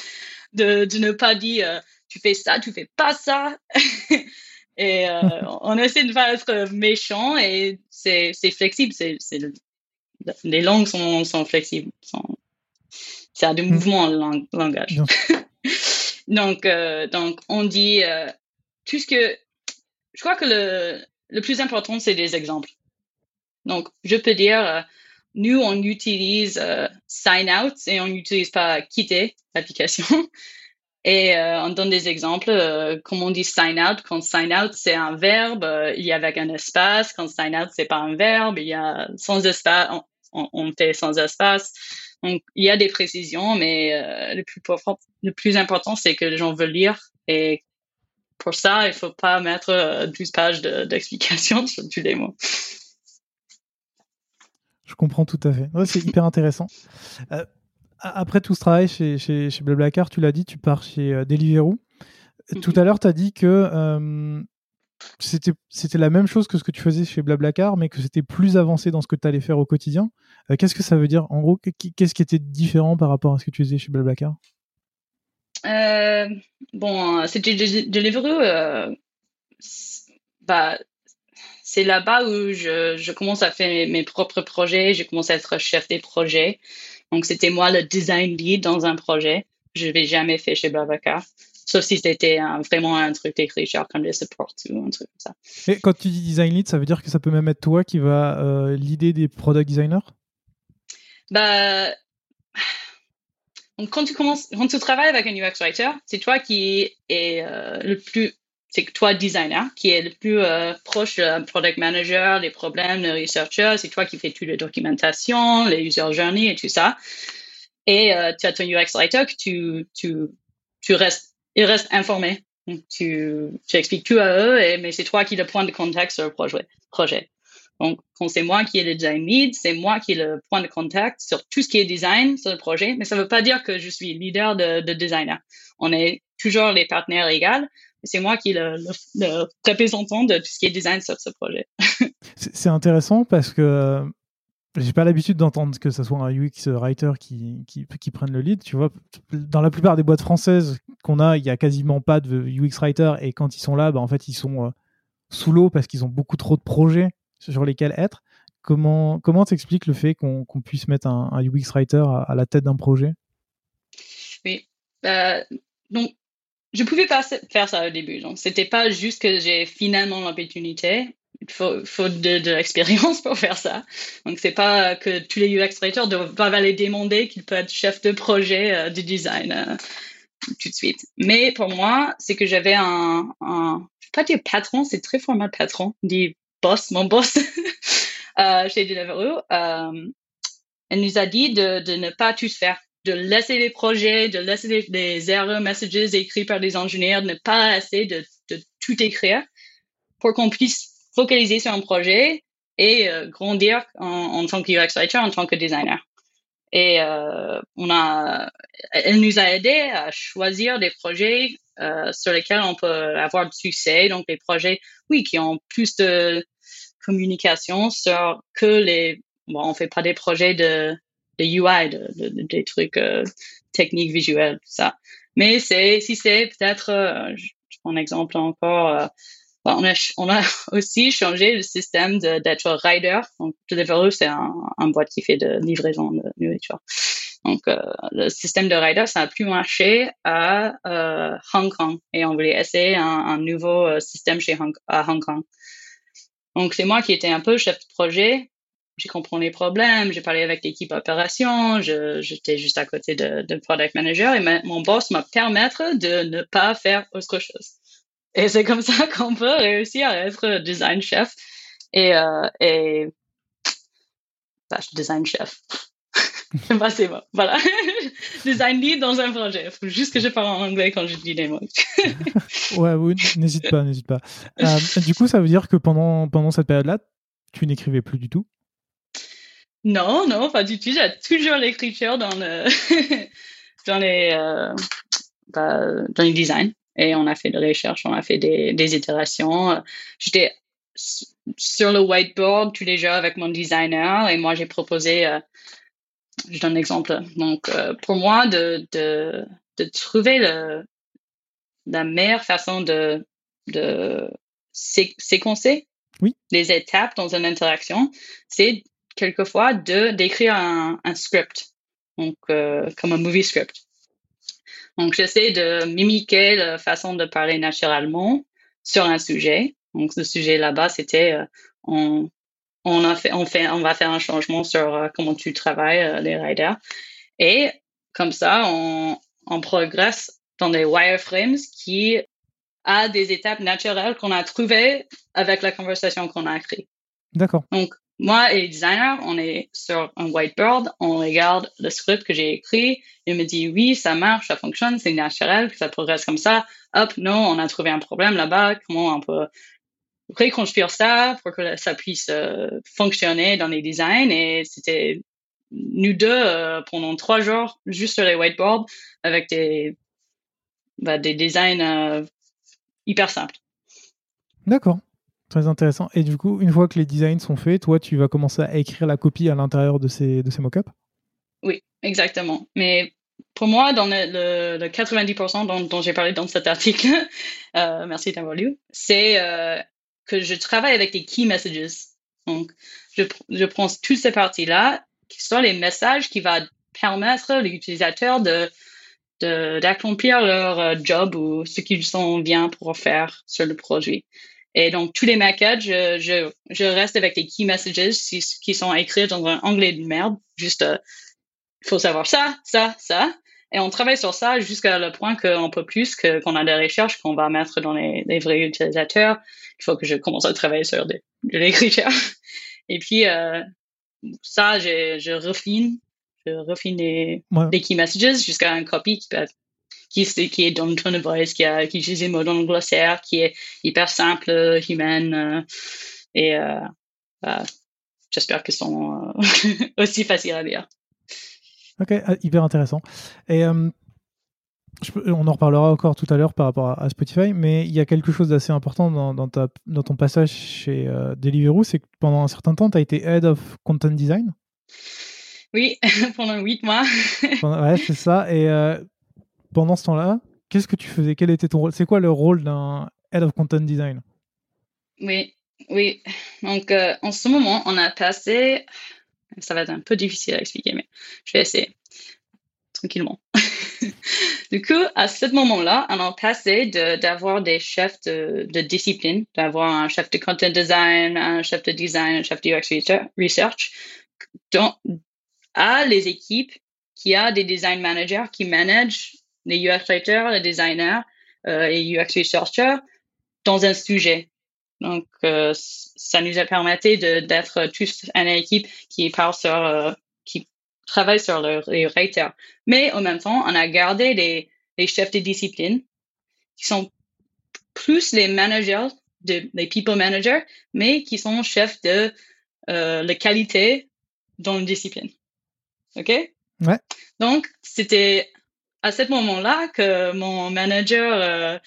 de, de ne pas dire euh, tu fais ça, tu fais pas ça. et euh, on essaie de pas être méchant et c'est flexible. C'est les langues sont, sont flexibles. Sont, c'est à des mm. mouvements en langage. donc, euh, donc, on dit tout que je crois que le, le plus important, c'est des exemples. Donc, je peux dire, euh, nous, on utilise euh, sign out et on n'utilise pas quitter l'application. Et euh, on donne des exemples, comme on dit sign out. Quand sign out, c'est un verbe, il y a avec un espace. Quand sign out, c'est pas un verbe, il y a sans espace, on, on, fait sans espace. Donc, il y a des précisions, mais le, plus, le plus important, c'est que les gens veulent lire et pour ça, il faut pas mettre 12 euh, pages d'explications sur tous les mots. Je comprends tout à fait. c'est hyper intéressant. Euh, après tout ce travail chez, chez, chez Blablacar, tu l'as dit, tu pars chez euh, Deliveroo. Tout à l'heure, tu as dit que c'était la même chose que ce que tu faisais chez Blablacar, mais que c'était plus avancé dans ce que tu allais faire au quotidien. Qu'est-ce que ça veut dire? En gros, qu'est-ce qui était différent par rapport à ce que tu faisais chez Blablacar? Euh, bon, c'était Deliveroo. Euh, bah, c'est là-bas où je, je, commence à faire mes, propres projets. J'ai commencé à être chef des projets. Donc, c'était moi le design lead dans un projet. Je n'avais jamais fait chez Babacar. Sauf si c'était vraiment un truc écrit, genre comme des supports ou un truc comme ça. Et quand tu dis design lead, ça veut dire que ça peut même être toi qui va euh, l'idée des product designers? Bah, donc, quand tu commences, quand tu travailles avec un UX writer, c'est toi qui est euh, le plus, c'est toi designer qui est le plus euh, proche du product manager, les problèmes, le researcher. C'est toi qui fais toute la documentation, les user journey et tout ça. Et euh, tu as ton UX writer tu, tu, tu restes, il reste informé. tu, tu expliques tout à eux, mais c'est toi qui le point de contact sur le projet. projet. Donc, quand c'est moi qui ai le design lead, c'est moi qui ai le point de contact sur tout ce qui est design sur le projet, mais ça ne veut pas dire que je suis leader de, de designer. On est toujours les partenaires égaux, c'est moi qui est le, le, représentant de tout ce qui est design sur ce projet. c'est intéressant parce que j'ai pas l'habitude d'entendre que ce soit un UX writer qui, prenne le lead. Tu vois, dans la plupart des boîtes françaises qu'on a, il y a quasiment pas de UX writer et quand ils sont là, bah, en fait, ils sont euh, sous l'eau parce qu'ils ont beaucoup trop de projets sur lesquels être. Comment comment t'expliques le fait qu'on puisse mettre un, UX writer à, la tête d'un projet? Oui, euh, donc je pouvais pas faire ça au début. Donc c'était pas juste que j'ai finalement l'opportunité il faut, faut de, l'expérience pour faire ça. Donc, c'est pas que tous les UX writers doivent aller demander qu'ils peuvent être chef de projet euh, du design euh, tout de suite. Mais pour moi, c'est que j'avais un, je vais pas dire patron, c'est très formal patron, boss, mon boss, euh, chez Deliveroo. Euh, elle nous a dit de, ne pas tout faire, de laisser les projets, de laisser les, les error messages écrits par les ingénieurs, de ne pas essayer de, tout écrire pour qu'on puisse focaliser sur un projet et euh, grandir en, tant que UX writer, en tant que designer. Et euh, on a, elle nous a aidé à choisir des projets euh, sur lesquels on peut avoir du succès. Donc des projets, oui, qui ont plus de communication sur que les. Bon, on fait pas des projets de, de UI, de, des trucs techniques visuels, tout ça. Mais c'est si c'est peut-être, je prends un exemple encore on, a, on a aussi changé le système d'être rider. Donc, Deliveroo, c'est un, un boîte qui fait de livraison de nourriture. Donc, euh, le système de rider, ça n'a plus marché à euh, Hong Kong et on voulait essayer un, nouveau euh, système chez Hong, à Hong Kong. Donc, c'est moi qui étais un peu chef de projet. J'ai compris les problèmes, j'ai parlé avec l'équipe opération, j'étais juste à côté de, de product manager et mon boss m'a permis de ne pas faire autre chose. Et c'est comme ça qu'on peut réussir à être design chef et, euh, et bah, design chef. bah, c'est bon. Voilà. design lead dans un projet. Il faut juste que je parle en anglais quand je dis des mots. ouais, oui, n'hésite pas, n'hésite pas. Euh, du coup, ça veut dire que pendant, pendant cette période-là, tu n'écrivais plus du tout? Non, non, pas du tout. J'ai toujours l'écriture dans le dans les euh, bah, dans les designs et on a fait des recherches, on a fait des, des itérations. J'étais sur le whiteboard tous les jours avec mon designer et moi j'ai proposé, euh, je donne un exemple. Donc euh, pour moi de, de, de trouver le, la meilleure façon de, de séquencer oui. les étapes dans une interaction, c'est quelquefois de d'écrire un, un script, donc euh, comme un movie script. Donc, j'essaie de mimiquer la façon de parler naturellement sur un sujet. Donc, ce sujet là-bas, c'était euh, on, on, a fait, on, fait, on va faire un changement sur euh, comment tu travailles euh, les riders. Et comme ça, on, on progresse dans des wireframes qui a des étapes naturelles qu'on a trouvées avec la conversation qu'on a créée. D'accord. Donc, moi et le designer, on est sur un whiteboard, on regarde le script que j'ai écrit, il me dit oui, ça marche, ça fonctionne, c'est naturel, que ça progresse comme ça. Hop, non, on a trouvé un problème là-bas, comment on peut reconstruire ça pour que ça puisse euh, fonctionner dans les designs. Et c'était nous deux euh, pendant trois jours juste sur les whiteboards avec des, bah, des designs euh, hyper simples. D'accord. Très intéressant. Et du coup, une fois que les designs sont faits, toi, tu vas commencer à écrire la copie à l'intérieur de ces, de ces mock-ups? Oui, exactement. Mais pour moi, dans le, le, 90% dont, dont j'ai parlé dans cet article, euh, merci d'avoir lu, c'est euh, que je travaille avec des key messages. Donc, je, je prends toutes ces parties-là, qui sont les messages qui vont permettre à l'utilisateur de d'accomplir leur euh, job ou ce qu'ils sont bien pour faire sur le produit. Et donc, tous les maquettes, je, je, je reste avec les key messages qui sont écrits dans un anglais de merde. Juste, il euh, faut savoir ça, ça, ça. Et on travaille sur ça jusqu'à le point qu'on peut plus, qu'on a des recherches qu'on va mettre dans les, les, vrais utilisateurs. Il faut que je commence à travailler sur de, de l'écriture. Et puis, euh, ça, je, je refine, je refine les, les key messages jusqu'à un copy qui peut qui, qui est dans ton voice, qui, a, qui utilise des mots dans le glossaire, qui est hyper simple, humaine. Euh, et euh, bah, j'espère qu'ils sont euh, aussi faciles à lire. Ok, ah, hyper intéressant. Et on en reparlera encore tout à l'heure par rapport à, Spotify, mais il y a quelque chose d'assez important dans, dans, ta, dans, ton passage chez Deliveroo, c'est que pendant un certain temps, tu as été Head of Content Design. Oui, pendant huit mois. ouais, c'est ça. Et pendant ce temps-là, qu'est-ce que tu faisais? Quel était ton rôle? C'est quoi le rôle d'un Head of Content Design? Oui, oui. Donc, en ce moment, on a passé ça va être un peu difficile à expliquer, mais je vais essayer tranquillement. du coup, à ce moment-là, on a passé d'avoir des chefs de, discipline, d'avoir un chef de content design, un chef de design, un chef de UX research, à les équipes qui a des design managers qui managent les UX writers, les designers euh, et UX researchers dans un sujet. Donc, euh, ça nous a permis d'être tous une équipe qui parle sur, euh, qui travaille sur le, les writers. Mais en même temps, on a gardé les, les chefs de discipline qui sont plus les managers, de, les people managers, mais qui sont chefs de euh, la qualité dans une discipline. OK? Ouais. Donc, c'était à ce moment-là que mon manager euh,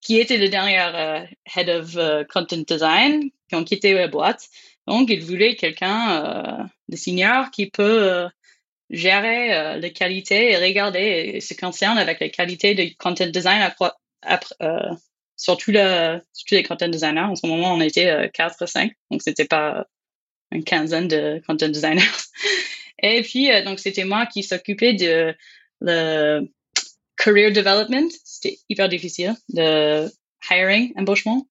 qui était le dernier euh, head of euh, content design, qui ont quitté la boîte. Donc, il voulait quelqu'un euh, de senior qui peut gérer la qualité et regarder et se concerne avec la qualité de content design après, après surtout, le, surtout les content designers. En ce moment, on était 4 ou 5, donc c'était pas une quinzaine de content designers. Et puis, donc, c'était moi qui s'occupais de le career development, c'était hyper difficile, de hiring, embauchement,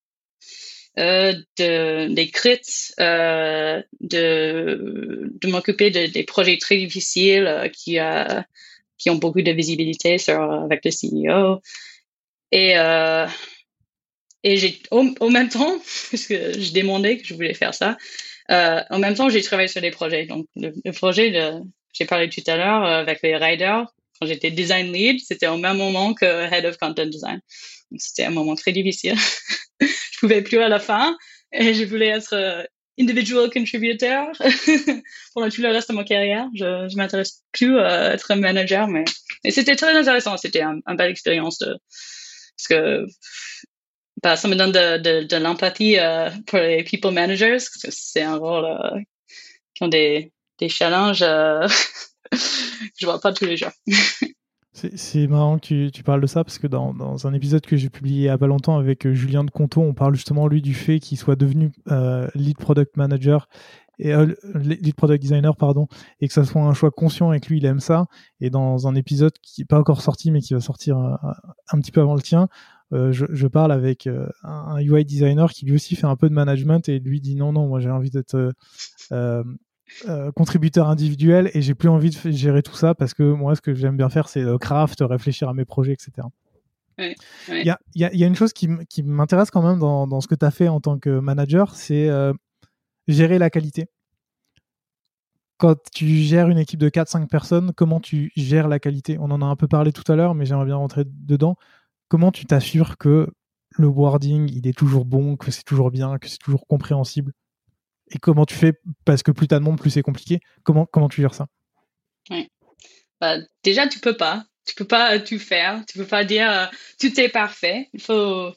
euh, de, des crits, euh, de, de m'occuper de, des projets très difficiles euh, qui, euh, qui ont beaucoup de visibilité sur, avec le CEO. Et, euh, et j'ai, au, même temps, parce que je demandais que je voulais faire ça, euh, en même temps, j'ai travaillé sur des projets. Donc, le, le projet j'ai parlé tout à l'heure avec les riders, quand j'étais design lead, c'était au même moment que head of content design. C'était un moment très difficile. je pouvais plus à la fin et je voulais être euh, individual contributor pendant tout le reste de ma carrière. Je, je m'intéresse plus à être manager, mais c'était très intéressant. C'était une un belle expérience de parce que bah, ça me donne de, de, l'empathie euh, pour les people managers. C'est un rôle euh, qui ont des, des challenges je vois pas tous les jours. C'est marrant que tu, parles de ça parce que dans, un épisode que j'ai publié il y a pas longtemps avec euh, Julien de Conto, on parle justement lui du fait qu'il soit devenu euh, lead product manager et euh, lead product designer pardon et que ça soit un choix conscient et que lui il aime ça et dans un épisode qui n'est pas encore sorti mais qui va sortir un, petit peu avant le tien je, parle avec un UI designer qui lui aussi fait un peu de management et lui dit non non moi j'ai envie d'être contributeur individuel et j'ai plus envie de gérer tout ça parce que moi ce que j'aime bien faire c'est le craft, réfléchir à mes projets, etc. Il y, a, y, a, une chose qui, m'intéresse quand même dans, dans ce que tu as fait en tant que manager, c'est euh, gérer la qualité. Quand tu gères une équipe de 4-5 personnes, comment tu gères la qualité? On en a un peu parlé tout à l'heure, mais j'aimerais bien rentrer dedans. Comment tu t'assures que le wording, il est toujours bon, que c'est toujours bien, que c'est toujours compréhensible? Et comment tu fais Parce que plus t'as de monde, plus c'est compliqué. Comment, comment tu gères ça? Ouais. bah, Déjà, tu peux pas. Tu peux pas tout faire. Tu peux pas dire euh, tout est parfait. Il faut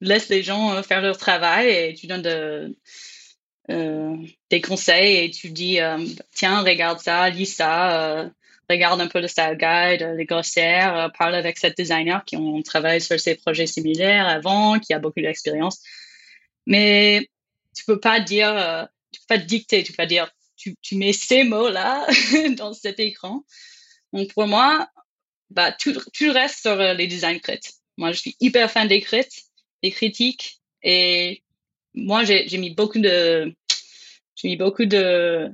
laisser les gens euh, faire leur travail et tu donnes de, euh, des conseils et tu dis tiens, regarde ça, lis ça. Regarde un peu le style guide, les grossières, parle avec cette designer qui ont travaillé sur ces projets similaires avant, qui a beaucoup d'expérience. Mais tu peux pas dire, euh, tu peux pas dicter, tu peux pas dire, tu, tu mets ces mots-là dans cet écran. Donc pour moi, bah, tout, tout reste sur euh, les design crits. Moi, je suis hyper fan des des critiques, et moi, j'ai mis beaucoup de, j'ai mis beaucoup de,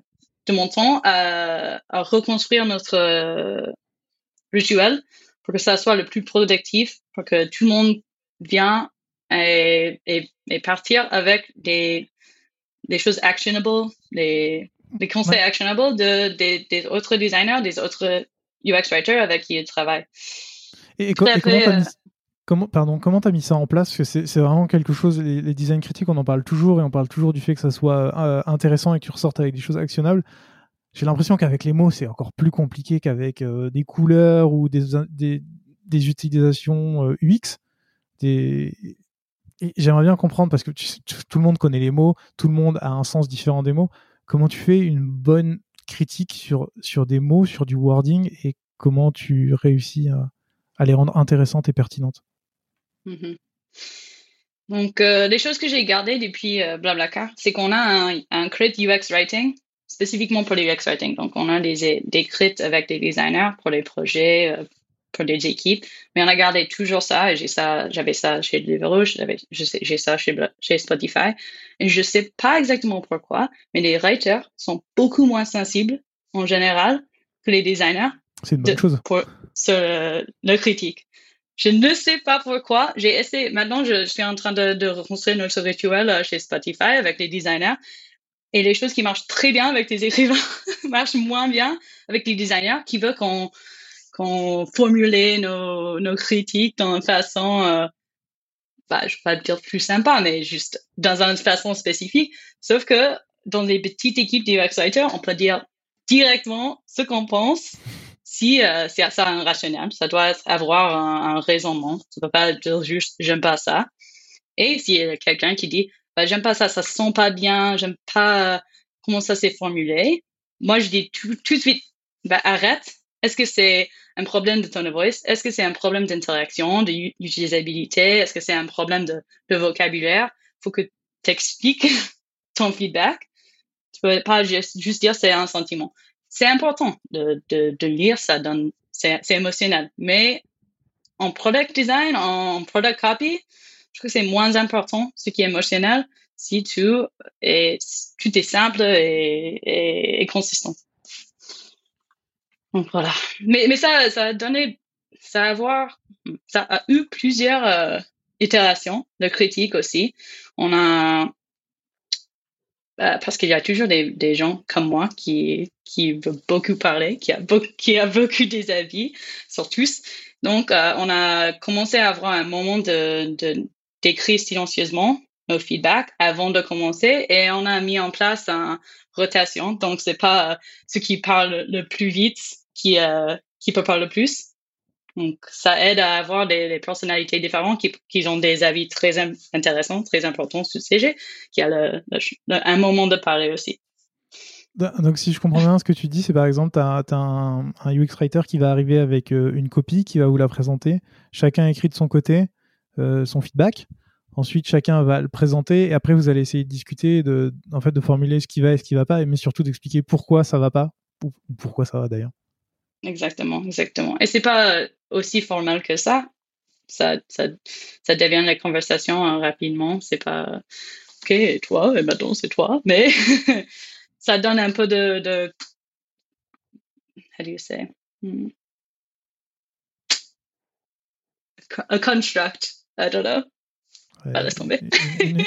de mon temps à, à reconstruire notre euh, rituel pour que ça soit le plus productif, pour que tout le monde vienne et, et, et partir avec des, des choses actionable, des, des conseils actionables de, des, des, autres designers, des autres UX writers avec qui ils travaillent. Et, comment tu as mis, comment, pardon, comment as mis ça en place? Parce que c'est vraiment quelque chose, les, les design critiques, on en parle toujours et on parle toujours du fait que ça soit euh, intéressant et que tu ressortes avec des choses actionnables. J'ai l'impression qu'avec les mots, c'est encore plus compliqué qu'avec euh, des couleurs ou des, des, des utilisations euh, UX. Des, j'aimerais bien comprendre, parce que tout le monde connaît les mots, tout le monde a un sens différent des mots. Comment tu fais une bonne critiques sur, sur des mots, sur du wording et comment tu réussis à, les rendre intéressantes et pertinentes? Mm-hmm. Donc, euh, les choses que j'ai gardées depuis euh, Blablacar, c'est qu'on a un, un crit UX Writing spécifiquement pour les UX Writing. Donc, on a des, des crits avec des designers pour les projets, euh, pour des équipes, mais on a gardé toujours ça et j'ai ça, j'avais ça chez Deliveroo, j'ai ça chez, chez Spotify et je sais pas exactement pourquoi, mais les writers sont beaucoup moins sensibles en général que les designers. C'est une bonne chose. Pour, le critique. Je ne sais pas pourquoi. J'ai essayé. Maintenant, je, suis en train de, de reconstruire notre rituel euh, chez Spotify avec les designers. Et les choses qui marchent très bien avec les écrivains marchent moins bien avec les designers qui veulent qu'on qu'on formule nos, nos critiques dans une façon, euh, bah, je vais pas dire plus sympa, mais juste dans une façon spécifique. Sauf que dans les petites équipes des writers, on peut dire directement ce qu'on pense si euh, c'est ça un rationnel, ça doit avoir un, raisonnement. Ça ne peut pas dire juste j'aime pas ça. Et s'il y a quelqu'un qui dit bah, j'aime pas ça, ça se sent pas bien, j'aime pas euh, comment ça s'est formulé, moi je dis tout, tout de suite bah, arrête. Est-ce que c'est un problème de ton voice? Est-ce que c'est un problème d'interaction, d'utilisabilité? Est-ce que c'est un problème de, de vocabulaire? Faut que tu expliques ton feedback. Tu peux pas juste, juste dire c'est un sentiment c'est important de, lire, ça c'est, émotionnel. Mais en product design, en product copy, je trouve que c'est moins important ce qui est émotionnel si tout est simple et, consistant. Donc voilà. Mais, mais ça, ça a donné, ça a avoir, ça a eu plusieurs euh, itérations de critiques aussi. On a euh, parce qu'il y a toujours des, des, gens comme moi qui, qui veulent beaucoup parler, qui a, beaucoup, qui a beaucoup des avis sur tous. Donc, euh, on a commencé à avoir un moment de, d'écrire silencieusement nos feedbacks avant de commencer et on a mis en place une rotation. Donc, c'est pas ceux qui parlent le plus vite qui, euh, qui peut parler le plus. Donc, ça aide à avoir des, personnalités différentes qui, ont des avis très intéressants, très importants sur le sujet, qui a un moment de parler aussi. Donc, si je comprends bien ce que tu dis, c'est par exemple, tu as, un, UX Writer qui va arriver avec euh, une copie, qui va vous la présenter. Chacun écrit de son côté euh, son feedback. Ensuite, chacun va le présenter et après, vous allez essayer de discuter, de, en fait, de formuler ce qui va et ce qui va pas, mais surtout d'expliquer pourquoi ça va pas ou pourquoi ça va d'ailleurs. Exactement, exactement. Et c'est pas aussi formel que ça. Ça, ça, ça devient la conversation hein, rapidement. C'est pas OK, et toi, et maintenant c'est toi. Mais ça donne un peu de, de how do you say? Hmm. A construct. I don't know. Ouais, laisse tomber.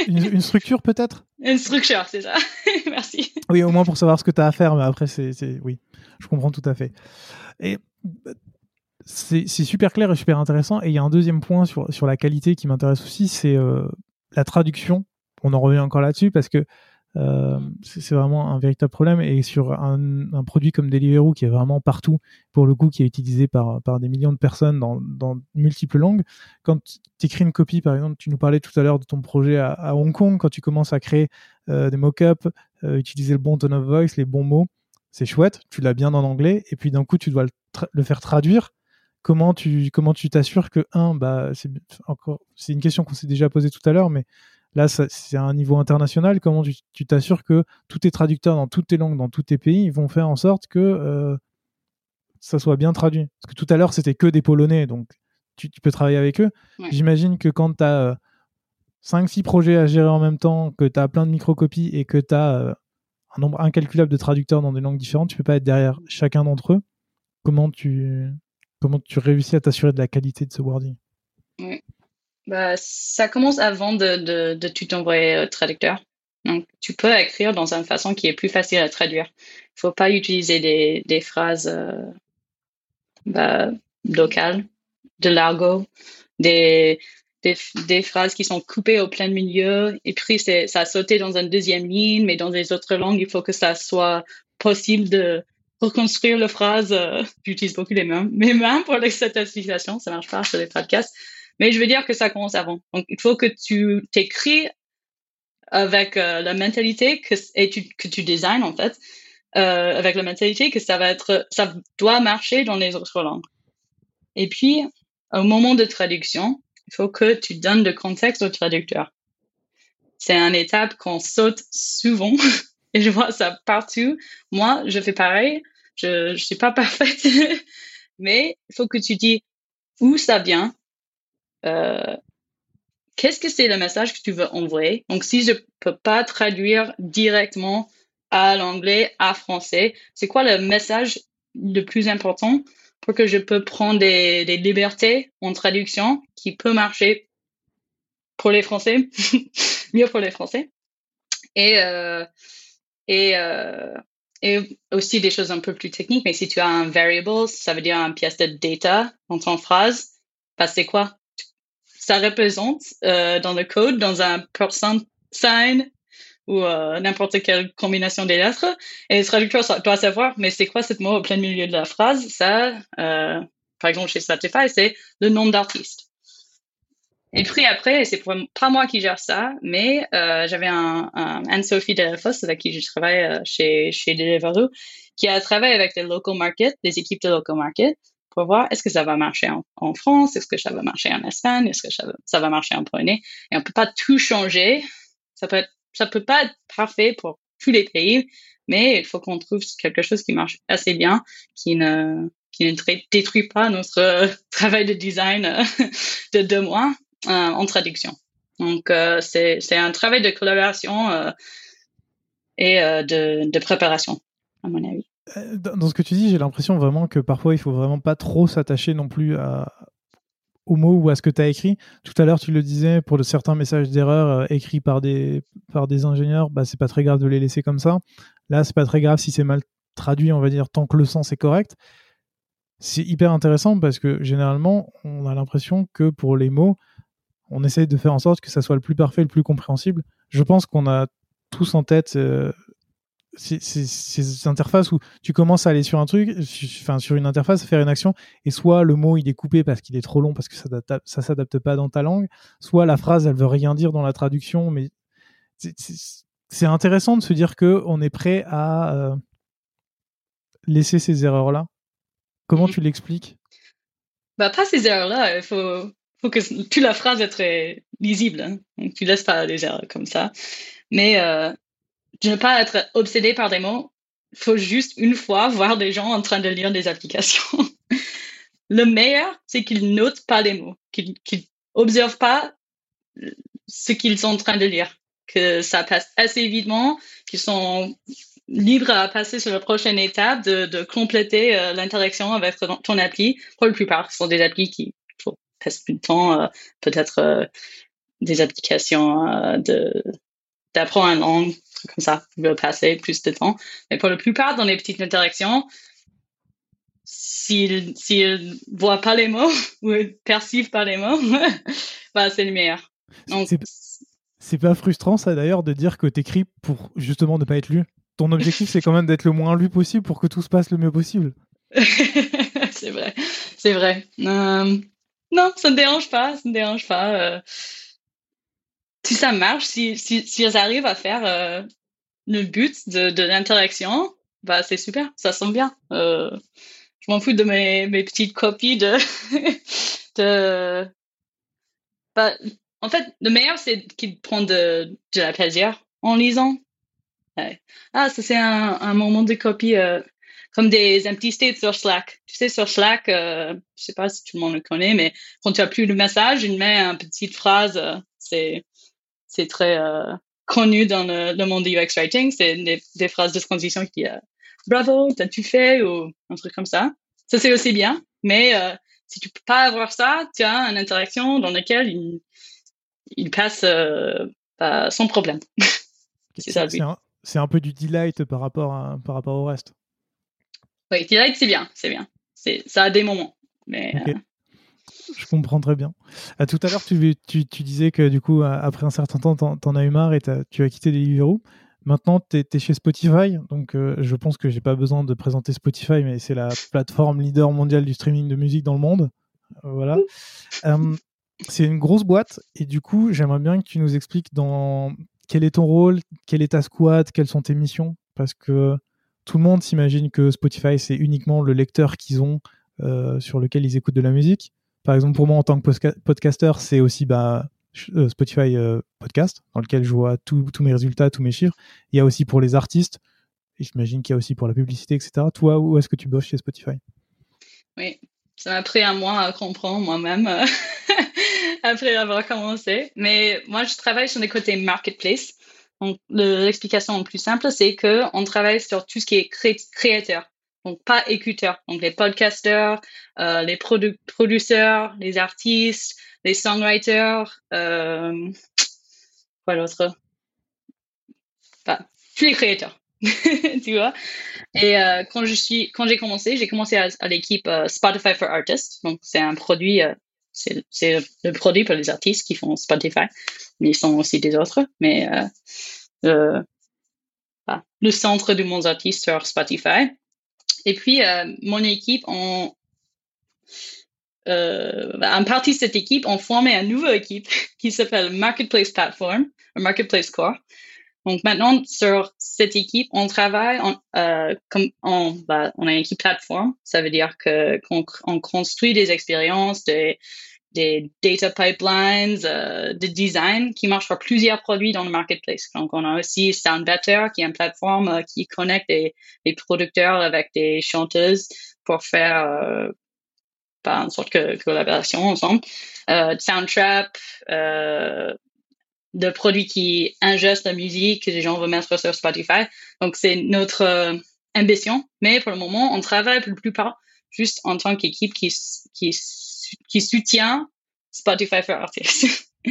Une, structure peut-être? Une structure, c'est ça. Merci. Oui, au moins pour savoir ce que tu as à faire, mais après, c'est, oui, je comprends tout à fait. Et c'est super clair et super intéressant. Et il y a un deuxième point sur, sur la qualité qui m'intéresse aussi, c'est euh, la traduction. On en revient encore là-dessus parce que euh, c'est vraiment un véritable problème. Et sur un, produit comme Deliveroo qui est vraiment partout, pour le coup, qui est utilisé par, par des millions de personnes dans, dans multiples langues, quand tu écris une copie, par exemple, tu nous parlais tout à l'heure de ton projet à, à, Hong Kong, quand tu commences à créer euh, des mock-ups, utiliser le bon tone of voice, les bons mots, c'est chouette, tu l'as bien en anglais, et puis d'un coup, tu dois le, faire traduire. Comment tu comment tu t'assures que un, bah, c'est encore, c'est une question qu'on s'est déjà posée tout à l'heure, mais là, c'est à un niveau international. Comment tu t'assures que tous tes traducteurs dans toutes tes langues, dans tous tes pays, vont faire en sorte que euh, ça soit bien traduit? Parce que tout à l'heure, c'était que des Polonais, donc tu, peux travailler avec eux. J'imagine que quand tu as 5-6 projets à gérer en même temps, que tu as plein de microcopies et que tu as euh, un nombre incalculable de traducteurs dans des langues différentes, tu peux pas être derrière chacun d'entre eux. Comment tu, comment tu réussis à t'assurer de la qualité de ce wording? Bah, Ça commence avant de, de, de tout envoyer au traducteur. Donc, tu peux écrire dans une façon qui est plus facile à traduire. Il faut pas utiliser des, des phrases euh, bah, locales, de l'argot, des, des, phrases qui sont coupées au plein milieu, et puis ça a sauté dans une deuxième ligne, mais dans les autres langues, il faut que ça soit possible de reconstruire la phrase. Euh, j'utilise beaucoup les mains, mes mains pour cette explication, ça marche pas sur les podcasts. Mais je veux dire que ça commence avant. Donc, il faut que tu t'écris avec euh, la mentalité que, et tu, que tu designs, en fait, euh, avec la mentalité que ça va être, ça doit marcher dans les autres langues. Et puis, au moment de traduction, il faut que tu donnes le contexte au traducteur. C'est une étape qu'on saute souvent et je vois ça partout. Moi, je fais pareil. Je, je suis pas parfaite, mais il faut que tu dis où ça vient, euh, qu'est-ce que c'est le message que tu veux envoyer? Donc, si je peux pas traduire directement à l'anglais, à français, c'est quoi le message le plus important? Pour que je peux prendre des, des libertés en traduction qui peut marcher pour les Français, mieux pour les Français. Et, euh, et, euh, et aussi des choses un peu plus techniques, mais si tu as un variable, ça veut dire une pièce de data dans ton phrase, bah c'est quoi? Ça représente euh, dans le code, dans un percent sign ou euh, n'importe quelle combinaison des lettres. Et le traducteur doit savoir, mais c'est quoi ce mot au plein milieu de la phrase? Ça, euh, par exemple, chez Spotify, c'est le nom d'artiste. Et puis après, c'est pas moi qui gère ça, mais euh, j'avais un, un Anne-Sophie Delafosse avec qui je travaille euh, chez, chez Deliveroo, qui a travaillé avec les local market, les équipes de local market, pour voir est-ce que ça va marcher en, France, est-ce que ça va marcher en Espagne, est-ce que ça va, marcher en Polonais. Et on peut pas tout changer. Ça peut être, ça peut pas être parfait pour tous les pays, mais il faut qu'on trouve quelque chose qui marche assez bien, qui ne qui ne détruit pas notre travail de design de deux mois euh, en traduction. Donc, euh, c'est un travail de collaboration euh, et de, de préparation, à mon avis. Dans ce que tu dis, j'ai l'impression vraiment que parfois il faut vraiment pas trop s'attacher non plus à, mots ou à ce que tu as écrit. Tout à l'heure, tu le disais, pour de certains messages d'erreur écrits par des, par des ingénieurs, bah, c'est pas très grave de les laisser comme ça. Là, c'est pas très grave si c'est mal traduit, on va dire, tant que le sens est correct. C'est hyper intéressant parce que généralement, on a l'impression que pour les mots, on essaye de faire en sorte que ça soit le plus parfait, le plus compréhensible. Je pense qu'on a tous en tête euh, ces, interfaces où tu commences à aller sur un truc, enfin sur une interface, faire une action, et soit le mot il est coupé parce qu'il est trop long, parce que ça ça s'adapte pas dans ta langue, soit la phrase elle veut rien dire dans la traduction, mais c'est intéressant de se dire que on est prêt à euh, laisser ces erreurs là. Comment tu l'expliques? Bah pas ces erreurs là, il faut faut que toute la phrase très lisible. Hein. Donc, tu laisses pas des erreurs comme ça. Mais euh, de ne pas être obsédé par des mots, il faut juste une fois voir des gens en train de lire des applications. Le meilleur, c'est qu'ils notent pas les mots, qu'ils n'observent pas ce qu'ils sont en train de lire, que ça passe assez vitement, qu'ils sont libres à passer sur la prochaine étape de, compléter euh, l'interaction avec ton appli. Pour la plupart, ce sont des applis qui passe plus de temps, euh, peut-être euh, des applications d'apprendre une langue, comme ça, veut passer plus de temps. Mais pour la plupart, dans les petites interactions, s'ils s'ils voient pas les mots ou perçivent pas les mots, bah, c'est le meilleur. C'est pas frustrant ça d'ailleurs de dire que tu écris pour justement ne pas être lu. Ton objectif c'est quand même d'être le moins lu possible pour que tout se passe le mieux possible. c'est vrai, c'est vrai. Non, ça ne dérange pas, ça ne dérange pas. Euh. Si ça marche, si, si, si arrivent à faire euh, le but de, l'interaction, bah c'est super, ça sent bien. Euh, je m'en fous de mes, mes petites copies de... de... Bah, en fait, le meilleur, c'est qu'ils prennent de, de la plaisir en lisant. Ah, ça c'est un, un moment de copie comme des empty states sur Slack. Tu sais, sur Slack, euh, je sais pas si tout le monde le connaît, mais quand tu as plus le message, il met une petite phrase. Euh, c'est très euh, connu dans le, monde du UX writing. C'est des, des, phrases de transition qui euh, bravo, t'as-tu fait ou un truc comme ça. Ça c'est aussi bien, mais euh, si tu peux pas avoir ça, tu as une interaction dans laquelle il, il passe bah, sans problème. c'est ça. C'est un, un, peu du delight par rapport à, par rapport au reste. Oui, direct, c'est bien, c'est bien. Ça a des moments. Mais, euh, Je comprends très bien. À tout à l'heure, tu, tu, tu, disais que du coup, après un certain temps, t'en, en as eu marre et tu as quitté Deliveroo. Maintenant, tu es, chez Spotify, donc euh, je pense que j'ai pas besoin de présenter Spotify, mais c'est la plateforme leader mondiale du streaming de musique dans le monde. Euh, voilà. c'est une grosse boîte, et du coup, j'aimerais bien que tu nous expliques dans quel est ton rôle, quel est ta squad, quelles sont tes missions, parce que tout le monde s'imagine que Spotify, c'est uniquement le lecteur qu'ils ont euh, sur lequel ils écoutent de la musique. Par exemple, pour moi, en tant que podcaster, c'est aussi bah, euh, Spotify euh, Podcast, dans lequel je vois tous mes résultats, tous mes chiffres. Il y a aussi pour les artistes, et j'imagine qu'il y a aussi pour la publicité, etc. Toi, où est-ce que tu bosses chez Spotify? Oui, ça m'a pris un mois à comprendre moi-même après avoir commencé. Mais moi, je travaille sur le côté marketplace. Donc, l'explication la plus simple, c'est qu'on travaille sur tout ce qui est créateur. Donc, pas écouteur. Donc, les podcasters, euh, les producteurs, les artistes, les songwriters, euh, quoi d'autre? Enfin, tous les créateurs. tu vois? Et euh, quand j'ai commencé, j'ai commencé à, l'équipe euh, Spotify for Artists. Donc, c'est un produit, c'est le produit pour les artistes qui font Spotify. Mais ils sont aussi des autres. Mais euh, le centre du monde artiste sur Spotify. Et puis, mon équipe, on, en partie de cette équipe, on formé une nouvelle équipe qui s'appelle Marketplace Platform, Marketplace Core. Donc maintenant, sur cette équipe, on travaille euh, comme on, bah, on a une équipe plateforme. Ça veut dire que qu'on on construit des expériences, des, des data pipelines, euh, de design qui marchent pour plusieurs produits dans le marketplace. Donc on a aussi Soundbetter qui est une plateforme euh, qui connecte les, producteurs avec des chanteuses pour faire euh, une sorte de collaboration ensemble. Euh, Soundtrap, euh, de produits qui ingestent la musique que les gens veulent mettre sur Spotify. Donc, c'est notre ambition. Mais pour le moment, on travaille pour la plupart juste en tant qu'équipe qui, qui, qui soutient Spotify for Artists.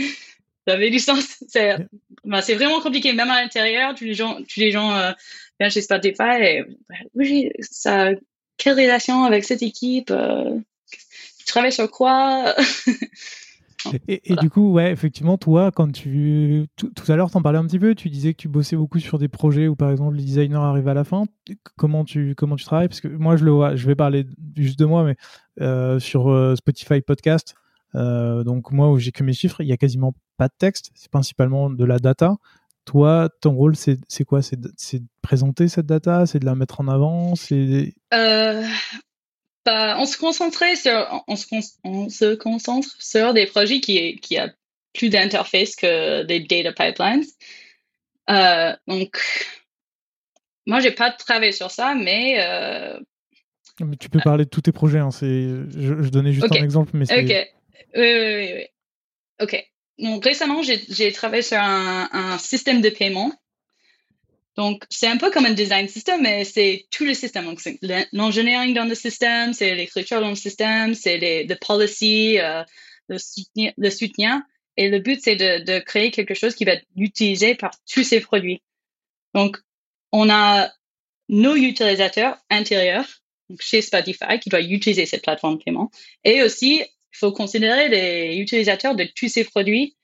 ça avait du sens. C'est ben, vraiment compliqué. Même à l'intérieur, tous les gens, tous les gens euh, viennent chez Spotify et ben, oui, ça, quelle relation avec cette équipe? Euh, tu travailles sur quoi? Et, du coup, ouais, effectivement, toi, quand tu. Tout, à l'heure, t'en parlais un petit peu, tu disais que tu bossais beaucoup sur des projets où, par exemple, le designer arrive à la fin. Comment tu, comment tu travailles? Parce que moi, je le vois, je vais parler juste de moi, mais euh, sur euh, Spotify Podcast, euh, donc moi, où j'ai que mes chiffres, il y a quasiment pas de texte, c'est principalement de la data. Toi, ton rôle, c'est quoi? C'est de, de présenter cette data? C'est de la mettre en avant? C'est bah, on se concentrait sur, on se, on se concentre sur des projets qui, qui a plus d'interface que des data pipelines. Euh, donc, moi, j'ai pas travaillé sur ça, mais. Euh, mais tu peux parler de tous tes projets. Hein, je, je, donnais juste un exemple, mais c'est. Ok. Oui, oui, oui, Ok. Donc récemment, j'ai travaillé sur un, un système de paiement donc, c'est un peu comme un design system, mais c'est tout le système. Donc, c'est l'engineering dans le système, c'est l'écriture dans le système, c'est les the policy, euh, le, soutien, le soutien. Et le but, c'est de, de, créer quelque chose qui va être utilisé par tous ces produits. Donc, on a nos utilisateurs intérieurs, donc chez Spotify, qui doivent utiliser cette plateforme de paiement. Et aussi, il faut considérer les utilisateurs de tous ces produits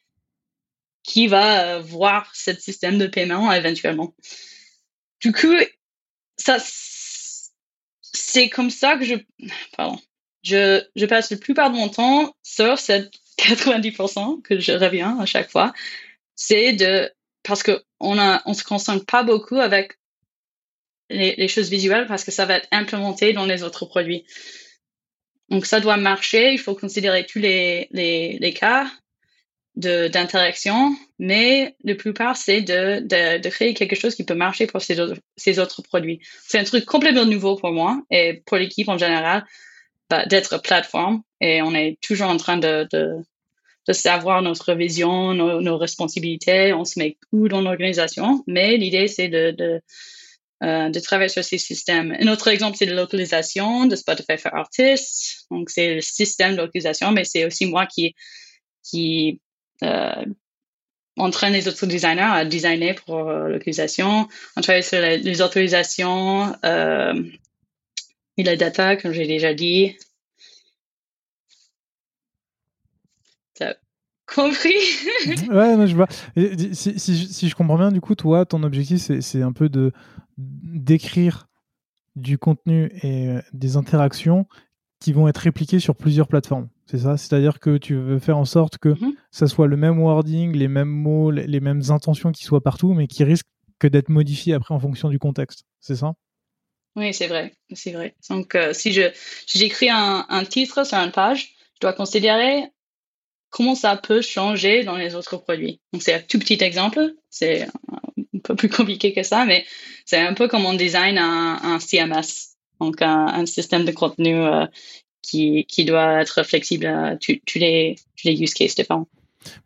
qui va euh, voir ce système de paiement éventuellement. Du coup, ça, c'est comme ça que je, pardon, je, je passe la plupart de mon temps sur cette 90% que je reviens à chaque fois. C'est de, parce que on a, on se concentre pas beaucoup avec les, choses visuelles parce que ça va être implémenté dans les autres produits. Donc ça doit marcher, il faut considérer tous les, les, les cas d'interaction, mais la plupart, c'est de, de, de, créer quelque chose qui peut marcher pour ces autres, ces autres produits. C'est un truc complètement nouveau pour moi et pour l'équipe en général, bah, d'être plateforme. Et on est toujours en train de, de, de savoir notre vision, nos, nos, responsabilités, on se met où dans l'organisation, mais l'idée, c'est de, de, euh, de travailler sur ces systèmes. Un autre exemple, c'est la localisation de Spotify for Artists. Donc, c'est le système de localisation, mais c'est aussi moi qui, qui on traîne les autres designers à designer pour euh, l'utilisation. On travaille sur les, autorisations euh, et la data, comme j'ai déjà dit. T'as compris? Ouais, je vois. Si, si, je comprends bien, du coup, toi, ton objectif, c'est un peu de d'écrire du contenu et des interactions qui vont être répliquées sur plusieurs plateformes. C'est ça? C'est-à-dire que tu veux faire en sorte que mm-hmm. ça soit le même wording, les mêmes mots, les mêmes intentions qui soient partout, mais qui risquent que d'être modifiés après en fonction du contexte. C'est ça? Oui, c'est vrai, c'est vrai. Donc, euh, si je j'écris un, un titre sur une page, je dois considérer comment ça peut changer dans les autres produits. Donc, c'est un tout petit exemple. C'est un peu plus compliqué que ça, mais c'est un peu comme on design un, un CMS, donc un, système de contenu euh, qui, qui doit être flexible à tous les, les use cases différents.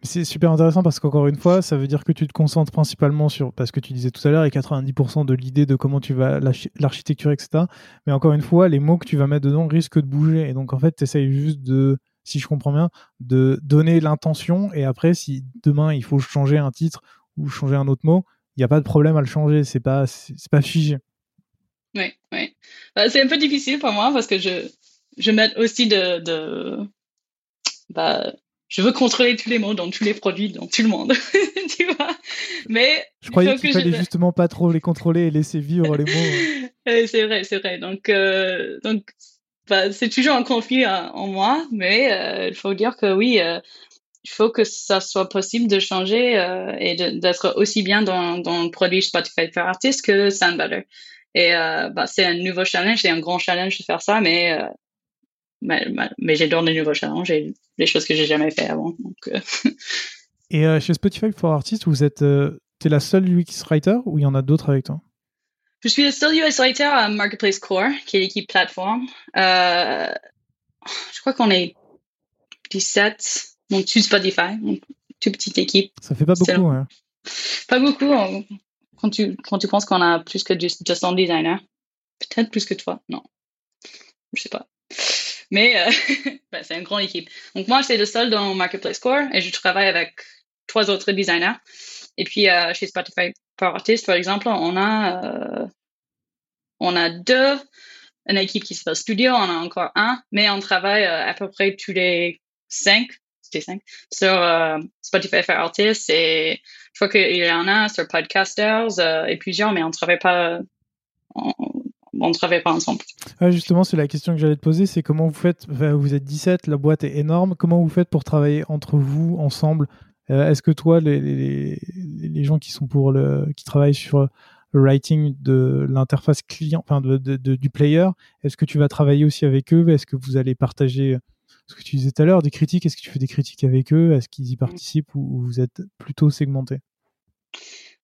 C'est super intéressant parce qu'encore une fois, ça veut dire que tu te concentres principalement sur, parce que tu disais tout à l'heure, et 90% de l'idée de comment tu vas l'architecture, etc. Mais encore une fois, les mots que tu vas mettre dedans risquent de bouger. Et donc, en fait, tu essayes juste de, si je comprends bien, de donner l'intention. Et après, si demain il faut changer un titre ou changer un autre mot, il n'y a pas de problème à le changer. C'est pas, pas figé. Oui, oui. Bah, c'est un peu difficile pour moi parce que je, je mets aussi de, de bah, je veux contrôler tous les mots dans tous les produits, dans tout le monde, tu vois. Mais je croyais qu'il fallait justement pas trop les contrôler et laisser vivre les mots. c'est vrai, c'est vrai. Donc, euh, donc, bah, c'est toujours un conflit euh, en moi, mais euh, il faut dire que oui, euh, il faut que ça soit possible de changer et d'être aussi bien dans, dans le produit Spotify for Artists que Soundbutter. Et bah, c'est un nouveau challenge, c'est un grand challenge de faire ça, mais mais, mais j'adore les nouveaux challenges et les choses que j'ai jamais fait avant. Donc, euh. et euh, chez Spotify for Artists, vous êtes, euh, es la seule UX writer ou il y en a d'autres avec toi? Je suis la seule UX writer à Marketplace Core, qui est l'équipe plateforme. je crois qu'on est 17, donc tu Spotify, donc toute petite équipe. Ça fait pas beaucoup, hein. Pas beaucoup. Quand tu, quand tu penses qu'on a plus que 200 designers, peut-être plus que toi, non. Je sais pas. Mais euh, ben, c'est une grande équipe. Donc moi, c'est le seul dans Marketplace Core et je travaille avec trois autres designers. Et puis euh, chez Spotify for Artists, par exemple, on a euh, on a deux, une équipe qui s'appelle Studio, on a encore un, mais on travaille à peu près tous les cinq, sur Spotify for Artists et je crois qu'il y en a sur Podcasters et plusieurs, mais on travaille pas on ne travaille pas ensemble. justement, c'est la question que j'allais te poser, c'est comment vous faites, vous êtes 17, la boîte est énorme, comment vous faites pour travailler entre vous, ensemble? Euh, Est-ce que toi, les, les, gens qui sont pour le, qui travaillent sur le writing de l'interface client, enfin de, du player, est-ce que tu vas travailler aussi avec eux? Est-ce que vous allez partager ce que tu disais tout à l'heure, des critiques Est-ce que tu fais des critiques avec eux? Est-ce qu'ils y participent ou, vous êtes plutôt segmenté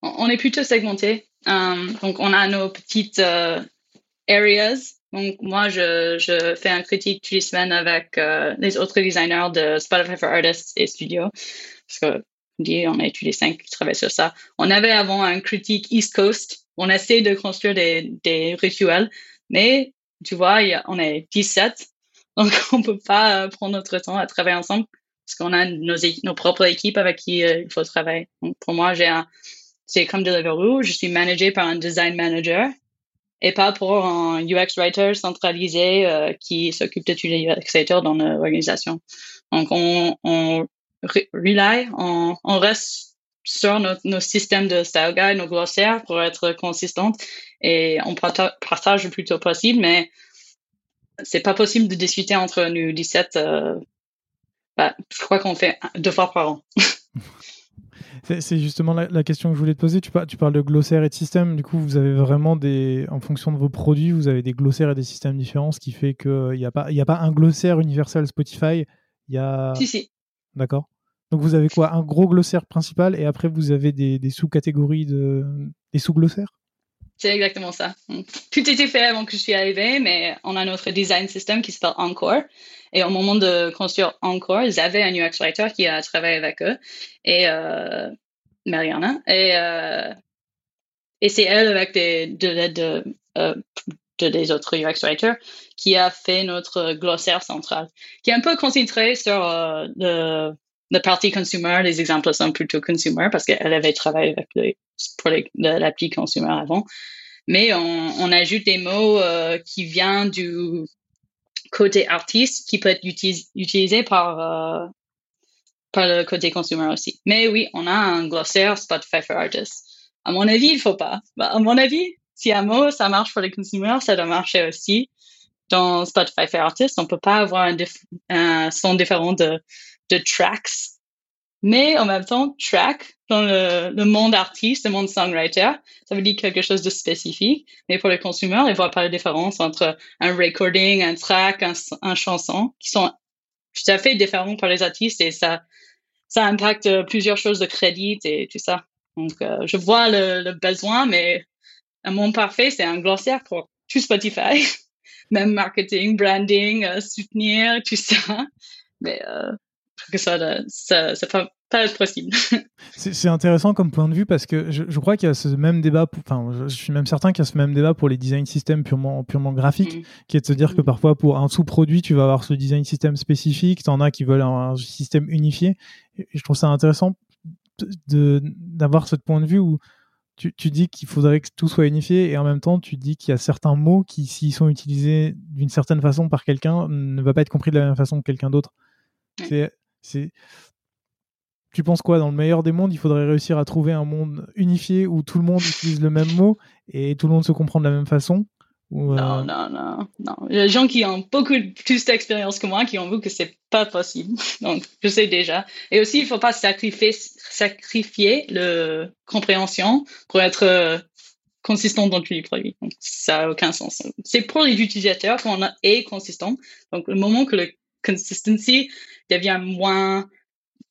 On est plutôt segmenté. Euh, donc on a nos petites euh, areas. Donc, moi, je, je fais un critique toutes les semaines avec euh, les autres designers de Spotify for Artists et Studio. Parce que, on est tous les cinq qui travaillent sur ça. On avait avant un critique East Coast. On essaie de construire des, des rituels. Mais, tu vois, a, on est 17. Donc, on peut pas prendre notre temps à travailler ensemble parce qu'on a nos, nos propres équipes avec qui euh, il faut travailler. Donc, pour moi, j'ai c'est comme Deliveroo. Je suis managé par un design manager et pas pour un UX writer centralisé euh, qui s'occupe de tous les UX writers dans l'organisation. Donc, on, on rely, on, on reste sur nos, nos, systèmes de style guide, nos glossaires pour être consistante et on partage le plus tôt possible, mais c'est pas possible de discuter entre nous 17. Euh, bah, je crois qu'on fait deux fois par an. C'est justement la, question que je voulais te poser. Tu, tu, parles de glossaire et de système. Du coup, vous avez vraiment des, en fonction de vos produits, vous avez des glossaires et des systèmes différents, ce qui fait qu'il n'y a, pas, a pas un glossaire universel Spotify. Il y a. Si, si. D'accord. Donc vous avez quoi? Un gros glossaire principal et après vous avez des, des sous-catégories de des sous-glossaires? C'est exactement ça. Tout était fait avant que je suis arrivée, mais on a notre design system qui s'appelle Encore. Et au moment de construire encore, ils avaient un UX writer qui a travaillé avec eux et euh, Mariana. Et, euh, et c'est elle, avec de l'aide de, euh, de, des autres UX writers, qui a fait notre glossaire central, qui est un peu concentré sur le, le partie consumer. Les exemples sont plutôt consumer parce qu'elle avait travaillé avec pour l'appli consumer avant. Mais on, ajoute des mots euh, qui viennent du côté artiste qui peut être utilisé par, euh, par le côté consumer aussi. Mais oui, on a un glossaire Spotify for Artists. À mon avis, il faut pas. Bah, à mon avis, si un mot, ça marche pour les consommateurs, ça doit marcher aussi dans Spotify for Artists. On peut pas avoir un son différent de, de tracks. Mais en même temps, track, dans le, monde artiste, le monde songwriter, ça veut dire quelque chose de spécifique. Mais pour les consommateurs, ils voient pas la différence entre un recording, un track, un, chanson, qui sont tout à fait différents pour les artistes et ça, ça impacte plusieurs choses de crédit et tout ça. Donc, euh, je vois le, le, besoin, mais un monde parfait, c'est un glossaire pour tout Spotify, même marketing, branding, euh, soutenir, tout ça. Mais euh, que ça, ça, ça peut pas être possible. c'est intéressant comme point de vue parce que je, je crois qu'il y a ce même débat, enfin, je, suis même certain qu'il y a ce même débat pour les design systems purement, purement graphiques, mm. qui est de se dire que mm. parfois pour un sous-produit, tu vas avoir ce design system spécifique, tu en as qui veulent un, système unifié. Et je trouve ça intéressant d'avoir ce point de vue où tu, tu dis qu'il faudrait que tout soit unifié et en même temps tu dis qu'il y a certains mots qui, s'ils sont utilisés d'une certaine façon par quelqu'un, ne va pas être compris de la même façon que quelqu'un d'autre. C'est tu penses quoi? Dans le meilleur des mondes, il faudrait réussir à trouver un monde unifié où tout le monde utilise le même mot et tout le monde se comprend de la même façon? Euh, Non, non, non, non. Il y a des gens qui ont beaucoup plus d'expérience que moi qui ont vu que c'est pas possible. Donc, je sais déjà. Et aussi, il faut pas sacrifier, sacrifier le compréhension pour être euh, consistant dans tous les produits. Ça n'a aucun sens. C'est pour les utilisateurs qu'on est consistant. Donc, le moment que le consistency devient moins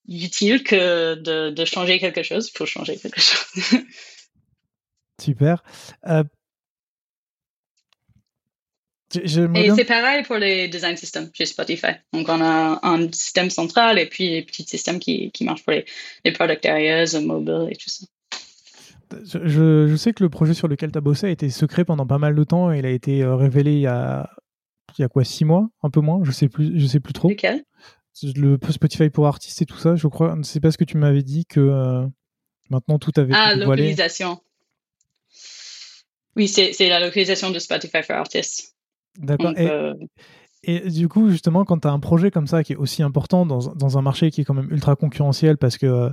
utile que de, de changer quelque chose. Il faut changer quelque chose. Super. Euh... Et c'est pareil pour les design systems chez Spotify. Donc, on a un système central et puis les petits systèmes qui, qui marchent pour les, les product areas, mobile et tout ça. Je, je, sais que le projet sur lequel tu as bossé a été secret pendant pas mal de temps et il a été euh, révélé il y a, il y a quoi, six mois Un peu moins Je sais plus, je sais plus trop. Lequel le Spotify pour artistes et tout ça, je crois. C'est pas ce que tu m'avais dit que euh, maintenant tout avait Ah, localisation. Oui, c'est la localisation de Spotify for Artists. D'accord. Et, euh, et, du coup, justement, quand tu as un projet comme ça qui est aussi important dans, dans, un marché qui est quand même ultra concurrentiel, parce qu'il il euh,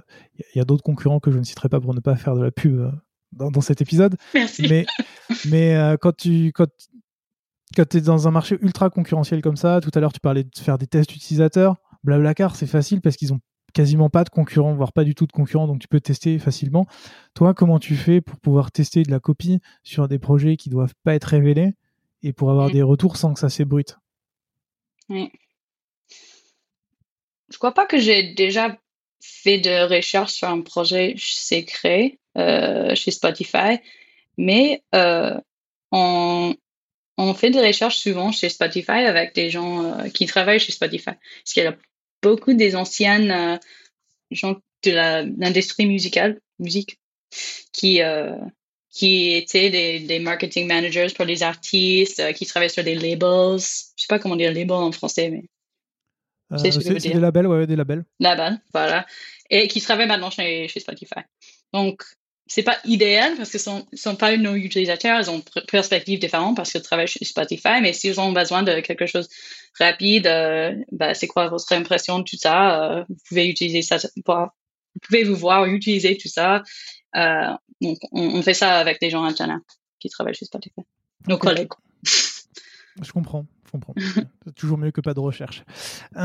y a d'autres concurrents que je ne citerai pas pour ne pas faire de la pub dans, dans cet épisode. Merci. Mais, mais quand tu quand, quand tu es dans un marché ultra concurrentiel comme ça, tout à l'heure tu parlais de faire des tests utilisateurs, Blablacar, c'est facile parce qu'ils ont quasiment pas de concurrents, voire pas du tout de concurrents, donc tu peux tester facilement. Toi, comment tu fais pour pouvoir tester de la copie sur des projets qui doivent pas être révélés et pour avoir mm. des retours sans que ça s'ébruite Je crois pas que j'ai déjà fait de recherche sur un projet secret euh, chez Spotify, mais euh, on, on fait des recherches souvent chez Spotify avec des gens euh, qui travaillent chez Spotify. Parce qu'il y a beaucoup des anciennes euh, gens de l'industrie musicale, musique, qui, euh, qui étaient des, des, marketing managers pour les artistes, qui travaillent sur des labels. Je sais pas comment dire label en français, mais. c'est des labels, ouais, des labels. Labels, voilà. Et qui travaillent maintenant chez, chez Spotify. Donc, c'est pas idéal parce que sont sont pas nos utilisateurs, ils ont une perspective différente parce qu'ils travaillent chez Spotify, mais s'ils ont besoin de quelque chose rapide, euh, ben, c'est quoi votre impression de tout ça? Euh, Vous pouvez utiliser ça, vous pouvez vous voir utiliser tout ça. Euh, donc on, fait ça avec des gens internes qui travaillent chez Spotify, nos collègues. Je comprends, je comprends. c'est toujours mieux que pas de recherche.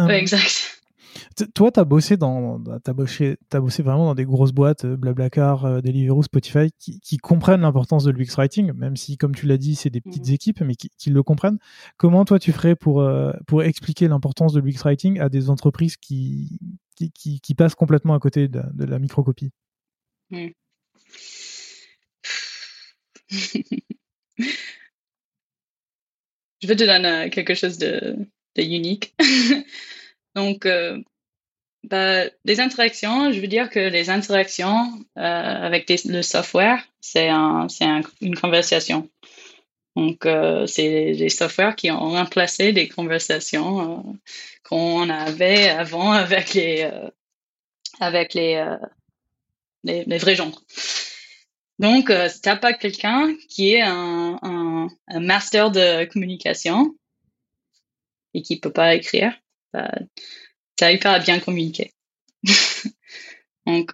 exact. Toi, tu as bossé dans, as bossé, as bossé vraiment dans des grosses boîtes, euh, Blablacar, euh, Deliveroo, Spotify, qui, qui comprennent l'importance de l'UX writing, même si, comme tu l'as dit, c'est des petites mmh. équipes, mais qui, qui, le comprennent. Comment toi, tu ferais pour, euh, pour expliquer l'importance de l'UX writing à des entreprises qui, qui, qui, passent complètement à côté de, de la microcopie? Mmh. Je vais te donner quelque chose de, de unique. Donc, euh, bah, les interactions, je veux dire que les interactions euh, avec le software, c'est un, un, une conversation. Donc, euh, c'est des softwares qui ont remplacé des conversations qu'on avait avant avec les, avec les, les, vrais gens. Donc, si tu n'as pas quelqu'un qui est un, un, master de communication et qui peut pas écrire, n'arrives pas à bien communiquer. Donc,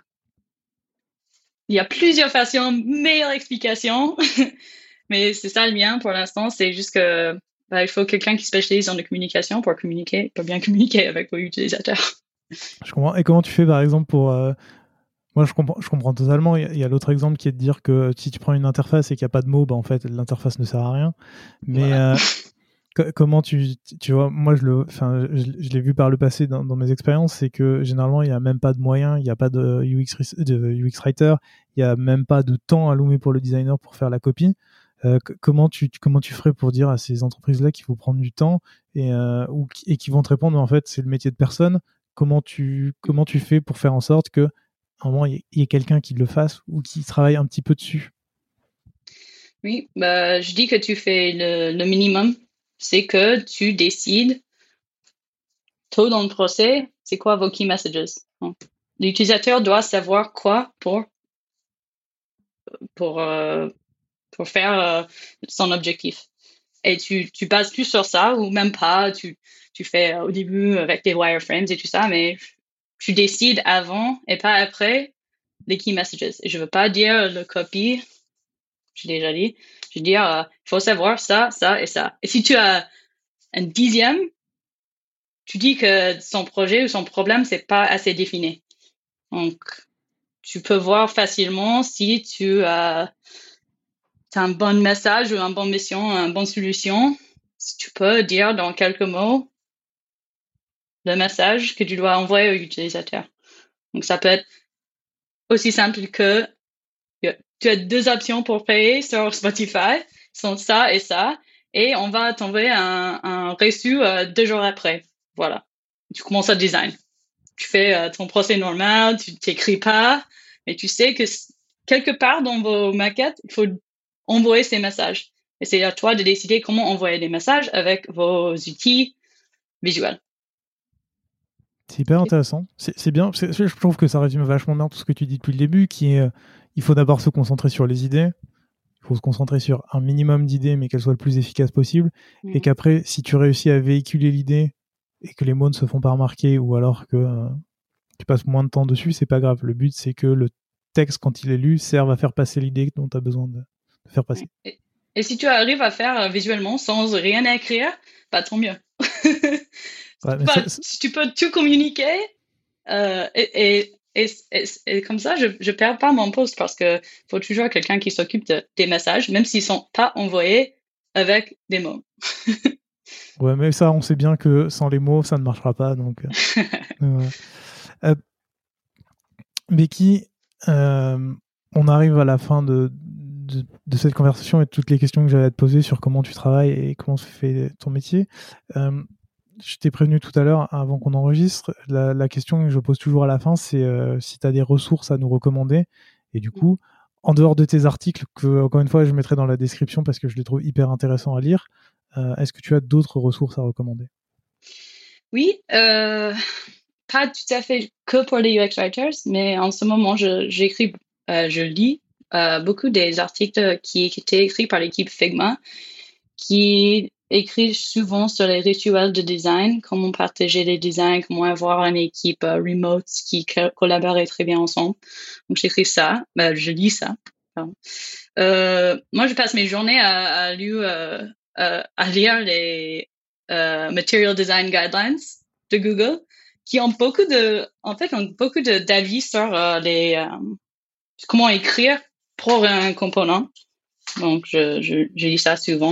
il y a plusieurs façons, meilleure explication, mais c'est ça le mien pour l'instant. C'est juste que bah, il faut quelqu'un qui spécialise en la communication pour communiquer, pour bien communiquer avec vos utilisateurs. Je comprends. Et comment tu fais par exemple pour euh, Moi, je comprends, je comprends totalement. Il y a, l'autre exemple qui est de dire que si tu prends une interface et qu'il n'y a pas de mots, bah, en fait, l'interface ne sert à rien. Mais euh, comment tu, tu vois, moi, je le, enfin, je, l'ai vu par le passé dans, mes expériences, c'est que généralement, il n'y a même pas de moyens, il n'y a pas de UX, de UX writer, il n'y a même pas de temps alloué pour le designer pour faire la copie. Euh, comment tu comment tu ferais pour dire à ces entreprises là qu'il faut prendre du temps et euh, ou et qui vont te répondre en fait c'est le métier de personne. Comment tu comment tu fais pour faire en sorte que un moment il y ait quelqu'un qui le fasse ou qui travaille un petit peu dessus? Oui bah je dis que tu fais le, minimum c'est que tu décides tôt dans le procès c'est quoi vos key messages? L'utilisateur doit savoir quoi pour pour euh, pour faire euh, son objectif. Et tu, tu bases plus sur ça ou même pas. Tu, tu fais euh, au début avec des wireframes et tout ça, mais tu décides avant et pas après les key messages. Et je veux pas dire le copy, j'ai déjà dit. Je veux dire, il euh, faut savoir ça, ça et ça. Et si tu as un dixième, tu dis que son projet ou son problème, c'est pas assez défini. Donc, tu peux voir facilement si tu as un bon message ou une bonne mission, une bonne solution, si tu peux dire dans quelques mots le message que tu dois envoyer aux utilisateurs. Donc, ça peut être aussi simple que tu as deux options pour payer sur Spotify, sont ça et ça, et on va t'envoyer un, un reçu euh, deux jours après. Voilà. Tu commences à design. Tu fais euh, ton procès normal, tu t'écris pas, mais tu sais que quelque part dans vos maquettes, il faut envoyer ces messages. Et c'est à toi de décider comment envoyer des messages avec vos outils visuels. C'est hyper intéressant. C'est bien. Je trouve que ça résume vachement bien tout ce que tu dis depuis le début, qui est, euh, il faut d'abord se concentrer sur les idées. Il faut se concentrer sur un minimum d'idées, mais qu'elles soient le plus efficaces possible. Et mhm. qu'après, si tu réussis à véhiculer l'idée et que les mots ne se font pas remarquer, ou alors que euh, tu passes moins de temps dessus, c'est pas grave. Le but, c'est que le texte, quand il est lu, serve à faire passer l'idée dont tu as besoin de, faire passer. Et, si tu arrives à faire euh, visuellement sans rien écrire, pas bah, tant mieux. Si tu peux tout communiquer euh, et, et, comme ça, je ne perds pas mon poste parce que faut toujours quelqu'un qui s'occupe des messages, même s'ils sont pas envoyés avec des mots. ouais, mais ça, on sait bien que sans les mots, ça ne marchera pas. Donc, euh, Becky, on arrive à la fin de, de, cette conversation et de toutes les questions que j'avais à te poser sur comment tu travailles et comment se fait ton métier. Euh, je t'ai prévenu tout à l'heure, avant qu'on enregistre, la, question que je pose toujours à la fin, c'est euh, si tu as des ressources à nous recommander. Et du coup, en dehors de tes articles, que encore une fois je mettrai dans la description parce que je les trouve hyper intéressants à lire, euh, est-ce que tu as d'autres ressources à recommander? Oui, pas tout à fait que pour les UX writers, mais en ce moment, j'écris, je lis euh, beaucoup des articles qui, étaient écrits par l'équipe Figma, qui écrivent souvent sur les rituels de design, comment partager les designs, comment avoir une équipe euh, remote qui collabore très bien ensemble. Donc j'écris ça, ben, je lis ça. Euh, moi, je passe mes journées à, à, lire, les Material Design Guidelines de Google, qui ont beaucoup de, en fait, ont beaucoup d'avis sur comment écrire pour un component. Donc, je, lis ça souvent.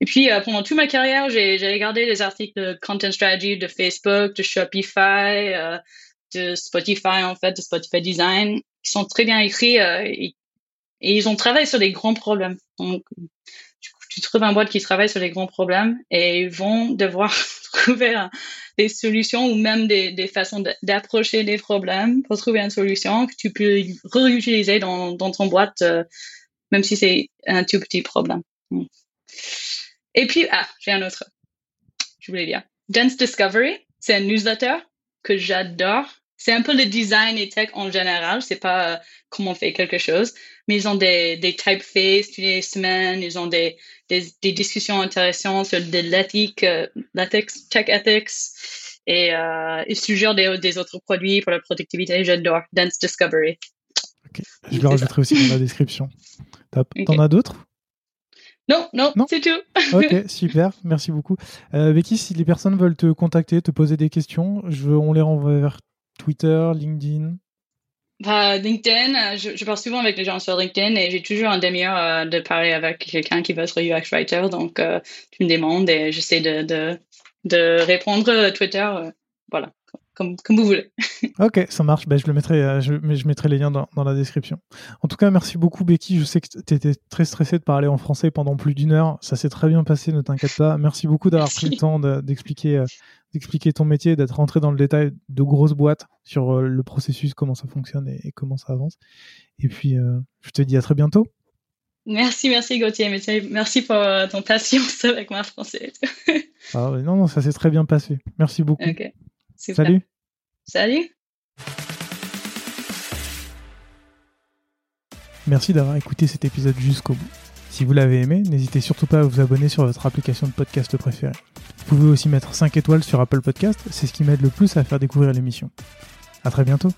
Et puis, euh, pendant toute ma carrière, j'ai regardé les articles de Content Strategy de Facebook, de Shopify, euh, de Spotify, en fait, de Spotify Design, qui sont très bien écrits euh, et, ils ont travaillé sur des grands problèmes. Donc, tu, trouves un boîte qui travaille sur les grands problèmes et ils vont devoir trouver des solutions ou même des, des façons d'approcher les problèmes pour trouver une solution que tu peux réutiliser dans, dans ton boîte, euh, même si c'est un tout petit problème. Mm. Et puis, ah, j'ai un autre. Je voulais dire. Dance Discovery, c'est un newsletter que j'adore. C'est un peu le design et tech en général. C'est pas euh, comment on fait quelque chose, mais ils ont des, des typefaces toutes les semaines. Ils ont des, des, des discussions intéressantes sur de l'éthique, euh, tech ethics. Et euh, ils suggèrent des, des autres produits pour la productivité. J'adore. Dance Discovery. Je le rajouterai aussi dans la description. T'en as d'autres? Non, non, c'est tout. ok, super, merci beaucoup. Euh, Becky, si les personnes veulent te contacter, te poser des questions, je, on les renvoie vers Twitter, LinkedIn bah, LinkedIn, je, je, parle souvent avec les gens sur LinkedIn et j'ai toujours un demi-heure de parler avec quelqu'un qui va être UX writer. Donc, tu me demandes et j'essaie de, de, de répondre Twitter. voilà comme, vous voulez. ok, ça marche. Ben, je, le mettrai, euh, je, je, mettrai les liens dans, dans, la description. En tout cas, merci beaucoup, Becky. Je sais que tu étais très stressée de parler en français pendant plus d'une heure. Ça s'est très bien passé, ne t'inquiète pas. Merci beaucoup d'avoir pris le temps d'expliquer euh, d'expliquer ton métier, d'être rentré dans le détail de grosses boîtes sur euh, le processus, comment ça fonctionne et, comment ça avance. Et puis, je te dis à très bientôt. Merci, merci Gauthier. Merci pour ton patience avec moi français. ah, non, non, ça s'est très bien passé. Merci beaucoup. Salut. Salut. Merci d'avoir écouté cet épisode jusqu'au bout. Si vous l'avez aimé, n'hésitez surtout pas à vous abonner sur votre application de podcast préférée. Vous pouvez aussi mettre 5 étoiles sur Apple Podcast, c'est ce qui m'aide le plus à faire découvrir l'émission. À très bientôt.